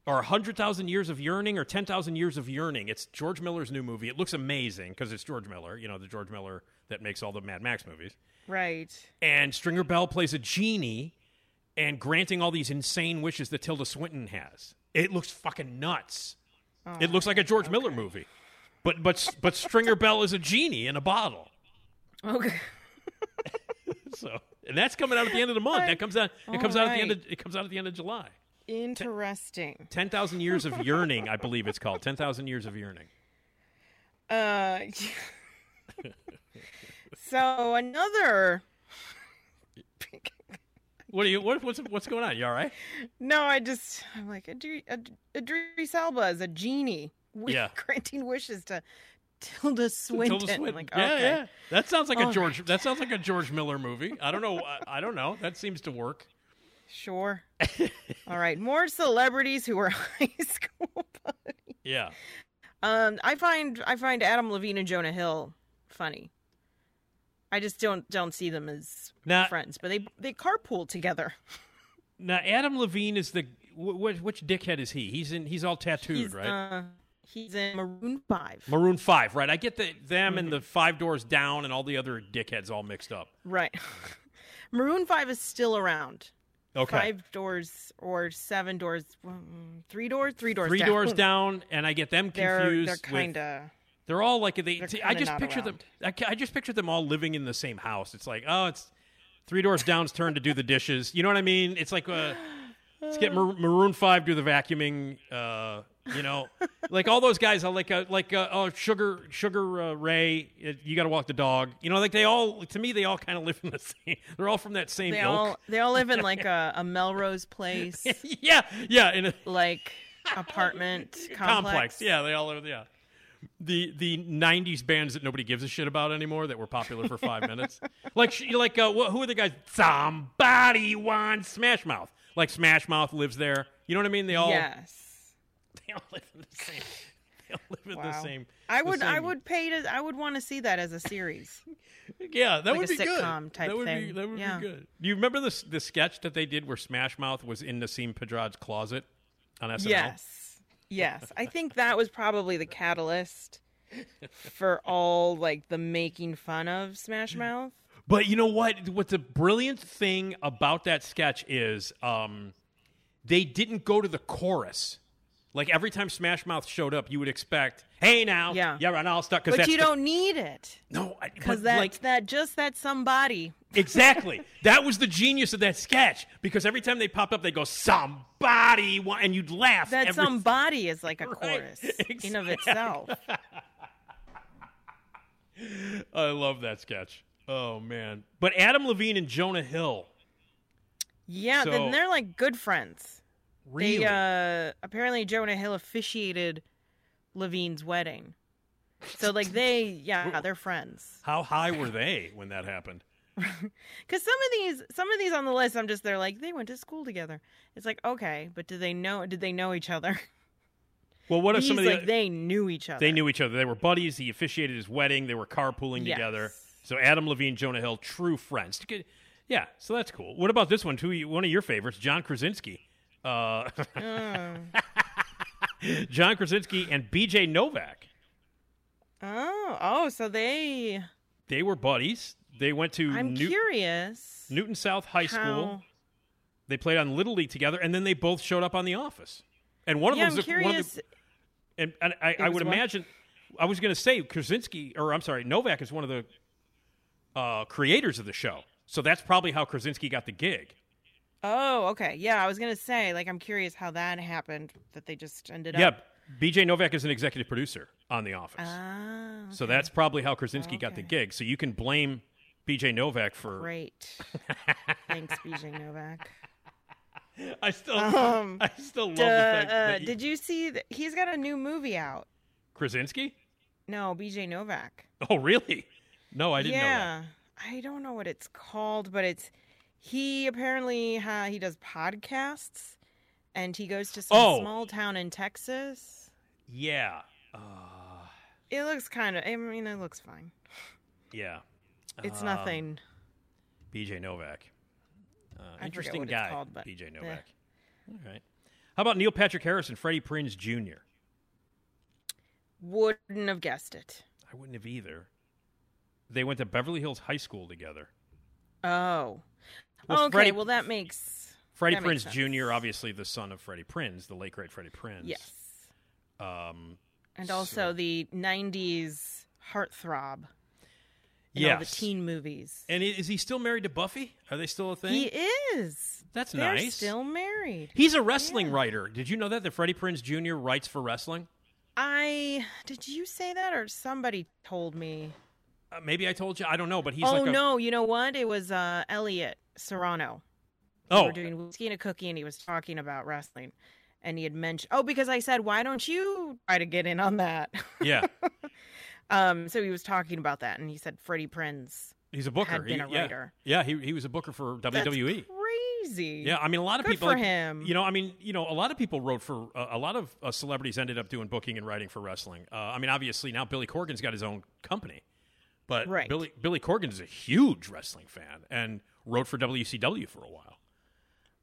or 100,000 years of yearning, or 10,000 years of yearning. It's George Miller's new movie. It looks amazing because it's George Miller, you know, the George Miller that makes all the Mad Max movies Right. and Stringer Bell plays a genie and granting all these insane wishes that Tilda Swinton has. It looks fucking nuts. it looks like a George Miller movie. But but but Stringer Bell is a genie in a bottle. Okay. So and that's coming out at the end of the month. That comes out it comes out at the end of it comes out at the end of July. Interesting. 10,000 years of yearning, I believe it's called. 10,000 years of yearning. Uh, so another. What are you what, what's what's going on? You all right? No, I just I'm like Idri- Ad- Idris Elba is a genie. Yeah. granting wishes to Tilda Swinton. Tilda Swinton. Like, yeah, okay. yeah. That sounds like a All George that sounds like a George Miller movie. I don't know. I, I don't know. That seems to work. Sure. All right, more celebrities who are high school buddies. Yeah. Um, I find I find Adam Levine and Jonah Hill funny. I just don't don't see them as Now- friends, but they they carpool together. Now Adam Levine is the wh- wh- which dickhead is he? He's in. He's all tattooed, He's right? uh, he's in Maroon Five. Maroon Five, right? I get the them Mm-hmm. and the Five Doors Down and all the other dickheads all mixed up. Right. Maroon Five is still around. Okay, Five doors or seven doors, mm, three doors, three doors. three down. doors down, and I get them They're confused. they're kind of They're all like they. They're I just not picture them. I, ca- I just picture them all living in the same house. It's like, oh, it's three doors down's turn to do the dishes. You know what I mean? It's like, uh, let's get Mar- Maroon Five do the vacuuming. Uh, you know, like all those guys. are Like, uh, like, uh, oh, Sugar, Sugar uh, Ray. uh, You got to walk the dog. You know, like they all. To me, they all kind of live in the same. They're all from that same they ilk. all they all live in like a, a Melrose Place yeah, yeah, in a like apartment complex. complex. Yeah, they all live. Yeah. The the '90s bands that nobody gives a shit about anymore that were popular for five minutes, like like uh, wh- who are the guys? Somebody wants Smash Mouth. Like Smash Mouth lives there. You know what I mean? They all Yes. they all live in the same. They all live in Wow. the same. I would I would pay to I would want to see that as a series. Yeah, that like would a be good. that would be thing. that would Yeah. be good. Do you remember the the sketch that they did where Smash Mouth was in Nasim Pedrad's closet on SNL? Yes. Yes. I think that was probably the catalyst for all like the making fun of Smash Mouth. But you know what? What's the brilliant thing about that sketch is, um, they didn't go to the chorus. Like every time Smash Mouth showed up, you would expect, "Hey now, Yeah. yeah, and I'll start." But you the- don't need it. no, Because that's like that just that somebody. exactly. that was the genius of that sketch because every time they popped up, they go, "Somebody," and you'd laugh. That every- somebody is like a Right. chorus in of itself. I love that sketch. Oh man! But Adam Levine and Jonah Hill, Yeah, So- then they're like good friends. really? They uh apparently Jonah Hill officiated Levine's wedding. So like they yeah, they're friends. How high were they when that happened? Cuz some of these some of these on the list I'm just they're like they went to school together. It's like okay, but do they know did they know each other? Well, what if These, some of the like they knew each other. They knew each other. They were buddies. He officiated his wedding. They were carpooling Yes. together. So Adam Levine, Jonah Hill, true friends. Yeah, so that's cool. What about this one? Two, one of your favorites, John Krasinski. Uh, John Krasinski and B.J. Novak. Oh, oh, so they. They were buddies. They went to I'm New- curious. Newton South High School. They played on Little League together, and then they both showed up on The Office. And one of yeah, them I'm was one of curious. the, and, and I, I would what? imagine. I was going to say Krasinski, or I'm sorry, Novak is one of the uh, creators of the show. So that's probably how Krasinski got the gig. Oh, okay. Yeah, I was gonna say, like, I'm curious how that happened. That they just ended Yeah, up. Yeah, BJ Novak is an executive producer on The Office. Ah, So that's probably how Krasinski got the gig. So you can blame BJ Novak for. great. Thanks, BJ Novak. I still, Um, I still love Duh, the fact uh, that you- did you see that he's got a new movie out? Krasinski. No, BJ Novak. Oh, really? No, I didn't know that. yeah, I don't know what it's called, but it's he apparently ha, he does podcasts, and he goes to some Oh. small town in Texas. Yeah, It looks kind of. I mean, it looks fine. yeah. It's Um, nothing. BJ Novak. Uh, interesting guy, called, but, BJ eh. Novak. All right. How about Neil Patrick Harris and Freddie Prinz Jr.? Wouldn't have guessed it. I wouldn't have either. They went to Beverly Hills High School together. Oh. Well, okay. Freddie- well, that makes Freddie that Prinz makes Jr., obviously the son of Freddie Prinz, the late great Freddie Prinz. Yes. Um, And also the '90s heartthrob. yes. the teen movies. And is he still married to Buffy? Are they still a thing? He is. That's They're nice. Still married. He's a wrestling writer. Did you know that that Freddie Prinz Jr. writes for wrestling? I did you say that or somebody told me? Uh, maybe I told you. I don't know, but he's oh like a, Oh no, you know what? It was uh, Elliot Serrano. We Oh. were doing whiskey and a cookie, and he was talking about wrestling, and he had mentioned. Oh, because I said, why don't you try to get in on that? Yeah, um. So he was talking about that, and he said Freddie Prinz. he's a booker. Had been He- a yeah. writer. Yeah, he he was a booker for That's WWE. crazy. Yeah, I mean, a lot of Good people for like, him. You know, I mean, you know, a lot of people wrote for uh, a lot of uh, celebrities ended up doing booking and writing for wrestling. Uh, I mean, obviously now Billy Corgan's got his own company, but Right. Billy Billy Corgan is a huge wrestling fan and wrote for WCW for a while.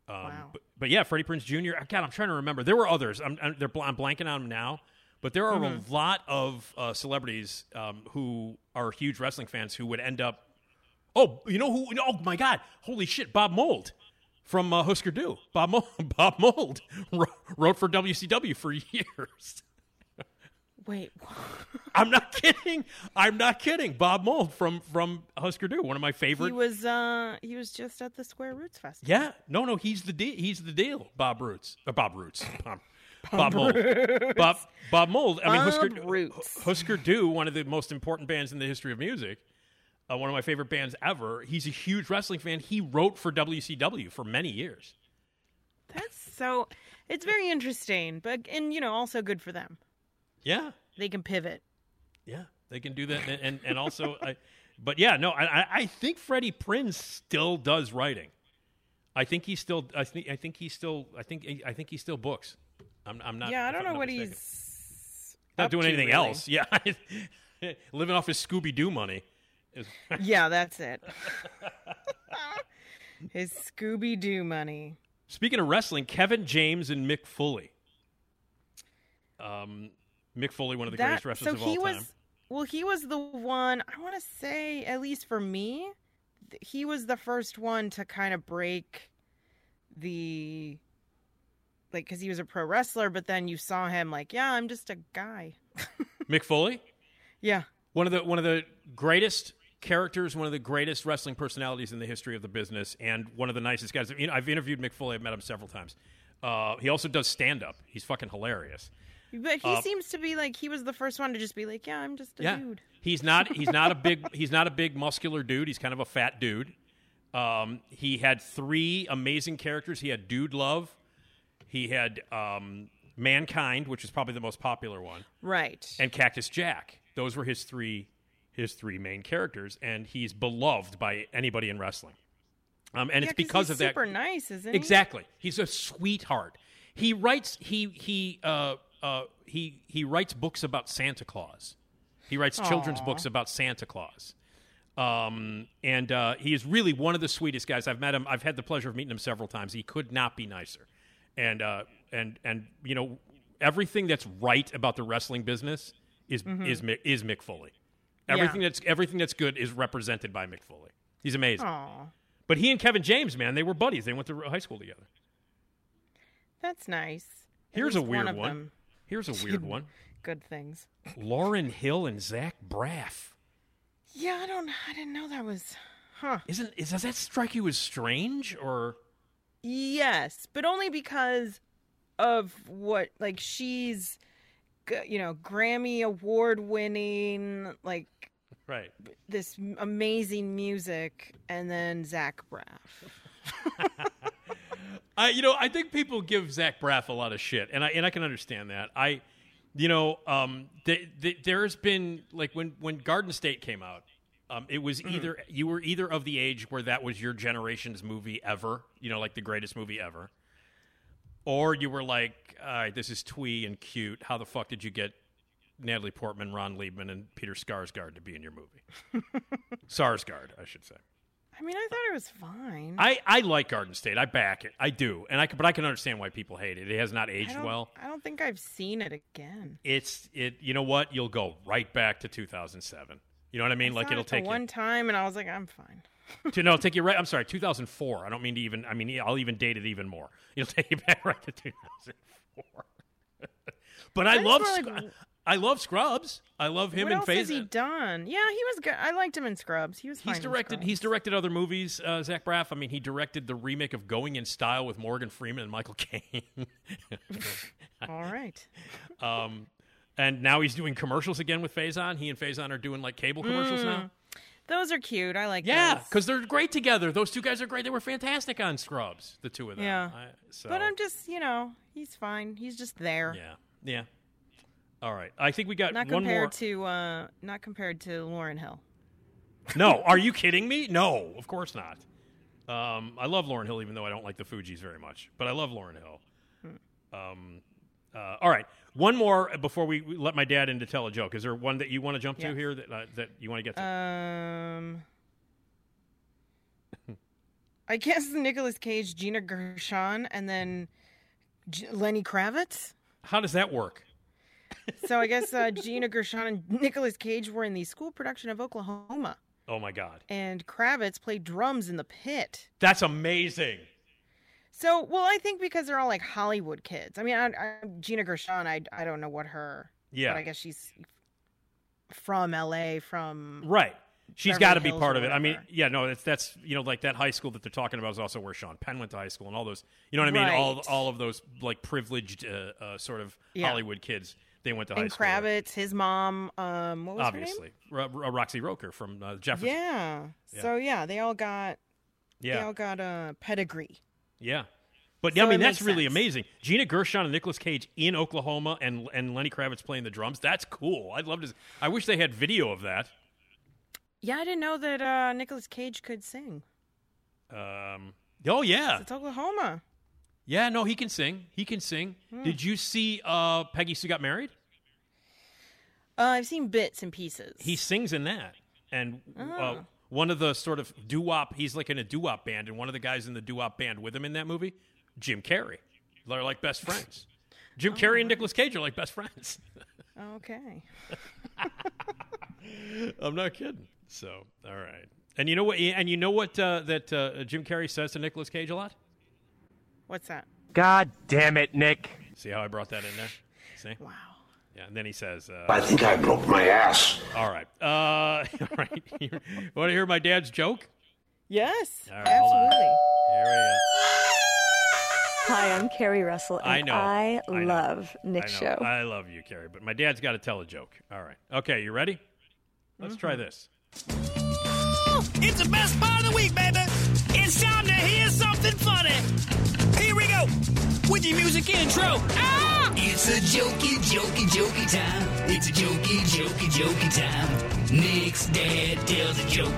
Um, Wow. but, but yeah, Freddie Prinz Jr. God, I'm trying to remember. There were others. I'm I'm, bl- I'm blanking on them now. But there are Mm-hmm. a lot of uh, celebrities um, who are huge wrestling fans who would end up. Oh, you know who? Oh my God! Holy shit! Bob Mould from uh, Husker Du. Bob Mould, Bob Mould wrote for WCW for years. Wait. I'm not kidding. I'm not kidding. Bob Mould from from Husker Du, one of my favorite. He was uh he was just at the Square Roots Festival. Yeah, no, no, he's the de- he's the deal. Bob Roots, uh, Bob Roots, Bob, Bob Mould, Bob Bob Mould. I mean, Husker Roots. Husker Du, one of the most important bands in the history of music, uh, one of my favorite bands ever. He's a huge wrestling fan. He wrote for WCW for many years. That's so it's very interesting, but and you know, also good for them. Yeah, They can pivot. yeah, they can do that, and and, and also, I, but yeah, no, I I- think Freddie Prinz still does writing. I think he still. I think. I think he still. I think. I think he still books. I'm. I'm not. yeah, I don't know what mistaken. he's not doing anything really. else. Yeah, living off his Scooby Doo money. Yeah, that's it. His Scooby Doo money. Speaking of wrestling, Kevin James and Mick Foley. Um, Mick Foley, one of the That- greatest wrestlers so of all he time. was well, he was the one I want to say, at least for me, he was the first one to kind of break the like because he was a pro wrestler, but then you saw him like, yeah, I'm just a guy. Mick Foley, Yeah, one of the one of the greatest characters, one of the greatest wrestling personalities in the history of the business, and one of the nicest guys. I've interviewed Mick Foley. I've met him several times. Uh, he also does stand up. He's fucking hilarious. But he Uh, seems to be like he was the first one to just be like, yeah, I'm just a yeah. dude. He's not he's not a big he's not a big muscular dude. He's kind of a fat dude. Um, he had three amazing characters. He had Dude Love. He had um, Mankind, which is probably the most popular one, Right. and Cactus Jack. Those were his three his three main characters, and he's beloved by anybody in wrestling. Um, and Yeah, it's 'cause because of that. super nice, isn't he? Exactly. He's a sweetheart. He writes. He he uh, uh, he he writes books about Santa Claus. He writes children's books about Santa Claus. Um, and uh, he is really one of the sweetest guys. I've met him. I've had the pleasure of meeting him several times. He could not be nicer. And uh, and and you know everything that's right about the wrestling business is Mhm. is is Mick Foley. Yeah. Everything that's everything that's good is represented by Mick Foley. He's amazing. Aw, But he and Kevin James, man, they were buddies. They went to high school together. that's nice. Here's a weird of one. Here's a weird one. Good things. Lauryn Hill and Zach Braff. Yeah, I don't. I didn't know that was. Huh. Isn't is does that strike you as strange or Yes, but only because of what like she's you know, Grammy award winning like right? this amazing music and then Zach Braff. I you know I think people give Zach Braff a lot of shit, and I and I can understand that. I you know um th- th- there's been like when when Garden State came out. Um, it was either you were either of the age where that was your generation's movie ever, you know, like the greatest movie ever, or you were like, all right, this is twee and cute. How the fuck did you get Natalie Portman, Ron Leibman, and Peter Skarsgård to be in your movie? Sarsgaard, I should say. I mean, I thought it was fine. I, I like Garden State. I back it. I do, and I can, but I can understand why people hate it. It has not aged don't- well. I don't think I've seen it again. It's it. You know what? You'll go right back to 2007. You know what I mean? I like it'll it take one time, and I was like, I'm fine. you to no, it'll take you right. I'm sorry, 2004. I don't mean to even. I mean, I'll even date it even more. It'll take you back right to 2004. but I That's love. like- I love Scrubs. I love him what and else has he done? Yeah, he was good. I liked him in Scrubs. He was fine. He's directed. He's directed other movies. Uh, Zach Braff. I mean, he directed the remake of Going in Style with Morgan Freeman and Michael Caine. All right. um, and now he's doing commercials again with Faison. He and Faison are doing like cable commercials Mm. now. Those are cute. I like Yeah, because they're great together. Those two guys are great. They were fantastic on Scrubs. The two of them. Yeah. I, so, But I'm just, you know, he's fine. He's just there. yeah, yeah. All right. I think we got Not one compared more. to uh not compared to Lauryn Hill. no, are you kidding me? No, of course not. Um, I love Lauryn Hill, even though I don't like the Fugees very much. But I love Lauryn Hill. Hmm. Um, uh, all right, one more before we we let my dad in to tell a joke. Is there one that you want to jump to here that uh, that you want to get to? Um I guess Nicolas Cage, Gina Gershon, and then G- Lenny Kravitz. How does that work? So I guess uh, Gina Gershon and Nicolas Cage were in the school production of Oklahoma, Oh my God, and Kravitz played drums in the pit. that's amazing. So, well, I think because they're all like Hollywood kids. I mean, I, I, Gina Gershon, I, I don't know what her. Yeah. But I guess she's from L.A. From Right. She's got to be part of it. I mean, yeah, no, it's that's you know like that high school that they're talking about is also where Sean Penn went to high school and all those. You know what I mean? All Right. all of those like privileged uh, uh, sort of Yeah. Hollywood kids. They went to high and school. with. Kravitz, his mom. Um, what was obviously, Ro- Ro- Roxy Roker from uh, Jefferson. Yeah. Yeah. So yeah, they all got Yeah. they all got a pedigree. yeah. But So I mean, that's makes really sense. amazing. Gina Gershon and Nicolas Cage in Oklahoma, and and Lenny Kravitz playing the drums. That's cool. I'd love to. I wish they had video of that. Yeah, I didn't know that uh, Nicolas Cage could sing. Um, oh yeah, It's Oklahoma. Yeah. No, he can sing. He can sing. Hmm. Did you see uh, Peggy Sue got married? Uh, I've seen bits and pieces. he sings in that and uh, Oh. one of the sort of doo-wop he's like in a doo-wop band and one of the guys in the doo-wop band with him in that movie jim carrey they're like best friends jim carrey and Nicolas cage are like best friends okay. i'm not kidding so all right and you know what and you know what uh, that uh, jim carrey says to Nicolas cage a lot What's that? God damn it, Nick. see how i brought that in there see Wow. yeah and then he says uh, I think I broke my ass. all right uh, all right want to hear my dad's joke Yes. All right, absolutely. here we go Hi, I'm Carrie Russell, and I know. I, I know. love Nick I know. Show. I love you, Carrie, but my dad's got to tell a joke. All right. Okay, you ready? Let's Mm-hmm. try this. It's the best part of the week, baby. It's time to hear something funny. Here we go with your music intro. Ah! It's a jokey, jokey, jokey time. It's a jokey, jokey, jokey time. Nick's dad tells a joke.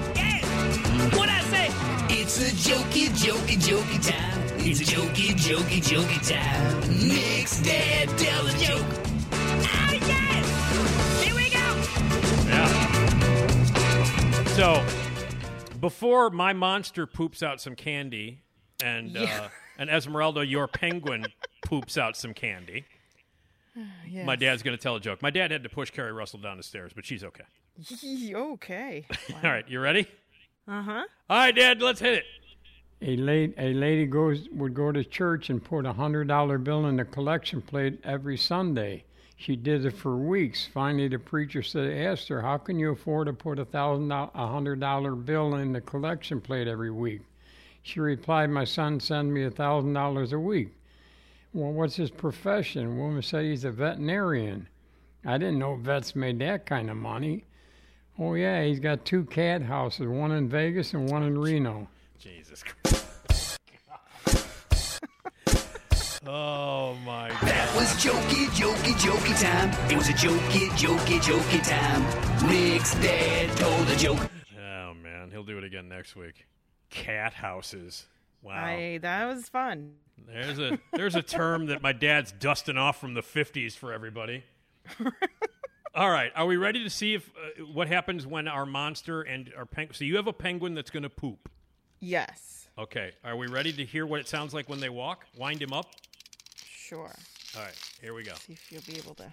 What I say? It's a jokey, jokey, jokey time. It's a jokey, jokey, jokey time. Nick's dad tells a joke. Ah, yes! Here we go. Yeah. So before my monster poops out some candy, and Yeah. uh, and Esmeralda, your penguin poops out some candy. My dad's going to tell a joke. My dad had to push Carrie Russell down the stairs, but she's okay. okay. All right, you ready? Uh huh. All right, Dad, let's hit it. A lady, a lady goes would go to church and put a hundred dollar bill in the collection plate every Sunday. She did it for weeks. Finally, the preacher said, asked her, "How can you afford to put a thousand, a hundred dollar bill in the collection plate every week?" She replied, "My son sends me a thousand dollars a week." Well, what's his profession? Woman said he's a veterinarian. I didn't know vets made that kind of money. Oh yeah, he's got two cat houses, one in Vegas and one in Reno. Jesus Christ. Oh my God. That was jokey, jokey, jokey time. It was a jokey, jokey, jokey time. Nick's dad told a joke. Oh man, he'll do it again next week. Cat houses. Wow. I that was fun. There's a there's a term that my dad's dusting off from the 50s for everybody. All right, are we ready to see if uh, what happens when our monster and our penguin? So you have a penguin that's going to poop. Yes. Okay, are we ready to hear what it sounds like when they walk? Wind him up. Sure. All right, here we go. See if you'll be able to.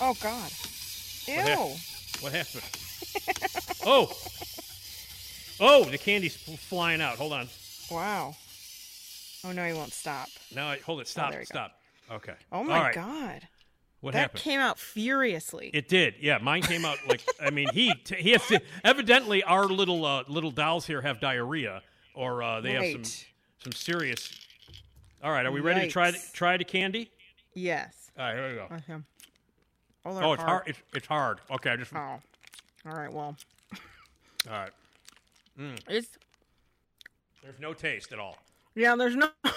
Oh God. Ew. What, hap- what happened? oh, oh, the candy's flying out. Hold on. Wow. Oh no, he won't stop. No, I- hold it. Stop. there you go. stop. Okay. Oh my right. God. What happened? that happened? came out furiously. It did, yeah. Mine came out like I mean he t- he has to evidently our little uh, little dolls here have diarrhea or uh, they have some some serious. All right, are we ready to try the, try the candy? yes. All right, here we go. Okay. Oh, Oh, it's hard. It's, it's hard. Okay, I just Oh. All right. Well, all right. Mm. it's There's no taste at all. yeah. There's no.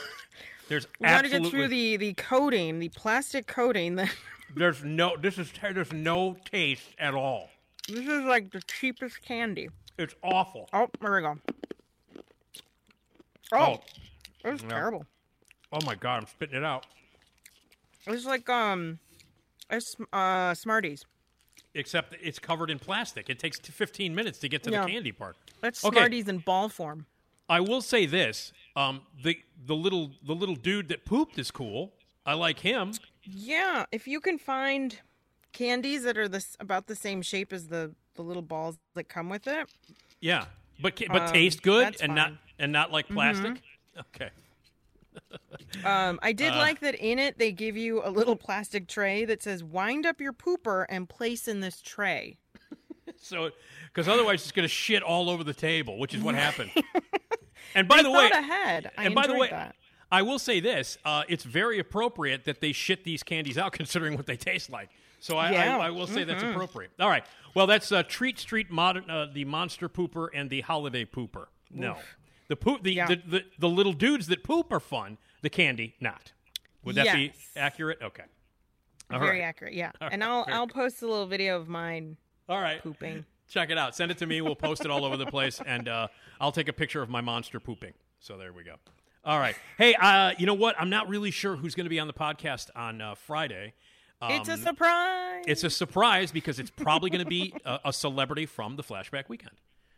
There's We got to get through the the coating, the plastic coating. That there's no this is there's no taste at all. this is like the cheapest candy. It's awful. Oh, there we go. Oh. Oh, it was terrible. Oh my god, I'm spitting it out. It's like um, it's uh Smarties. Except it's covered in plastic. It takes 15 minutes to get to Yeah. the candy part. That's Okay. Smarties in ball form. I will say this: um, the the little the little dude that pooped is cool. I like him. Yeah, if you can find candies that are this about the same shape as the the little balls that come with it. Yeah, but but Um, taste good and not and not like plastic. Okay. Um, I did Uh. like that in it they give you a little plastic tray that says "wind up your pooper and place in this tray." So, because otherwise it's going to shit all over the table, which is what happened. And by They the way, ahead. I and by the way, that. I will say this: uh, it's very appropriate that they shit these candies out, considering what they taste like. So I, Yeah. I, I will say that's Mhm. appropriate. All right. Well, that's uh, Treat Street Modern, uh, the Monster Pooper and the Holiday Pooper. No, Oof. The poop, the, the, the the little dudes that poop are fun. The candy, not. Would that be accurate? Okay. All Very right. accurate, yeah. All and right, I'll very I'll post a little video of mine. All right. Pooping. Check it out. Send it to me. We'll post it all over the place, and uh, I'll take a picture of my monster pooping. So there we go. All right. Hey, uh, you know what? I'm not really sure who's going to be on the podcast on uh, Friday. it's a Um, surprise. It's a surprise because it's probably going to be a, a celebrity from the Flashback Weekend.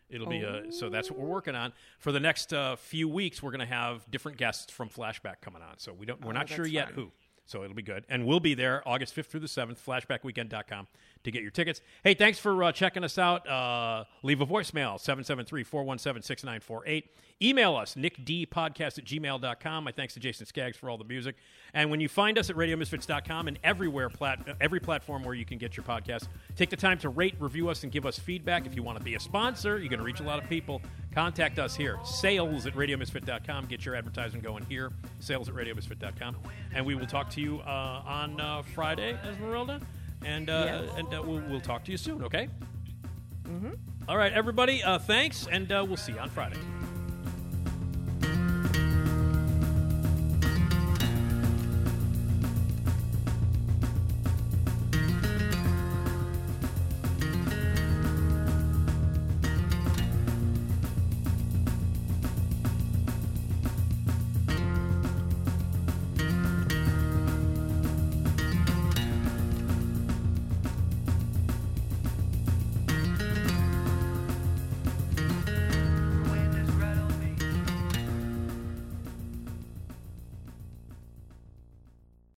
It'll be uh so that's what we're working on for the next uh, few weeks. We're going to have different guests from Flashback coming on. So we don't we're Oh, not sure yet fun. who. So it'll be good, and we'll be there August fifth through the seventh. Flashbackweekend.com to get your tickets. Hey, thanks for uh, checking us out. Uh, leave a voicemail 773-417-6948. Email us nickdpodcast at gmail.com. My thanks to Jason Skaggs for all the music. And when you find us at radiomisfits.com and everywhere plat- every platform where you can get your podcast, take the time to rate, review us, and give us feedback. If you want to be a sponsor, you're going to reach a lot of people. Contact us here. Sales at radiomisfit.com. Get your advertising going here. Sales at radiomisfit.com. And we will talk to you uh, on uh, Friday, Esmeralda. And, uh, and uh, we'll, we'll talk to you soon, okay? Mm-hmm. All right, everybody, uh, thanks, and uh, we'll see you on Friday.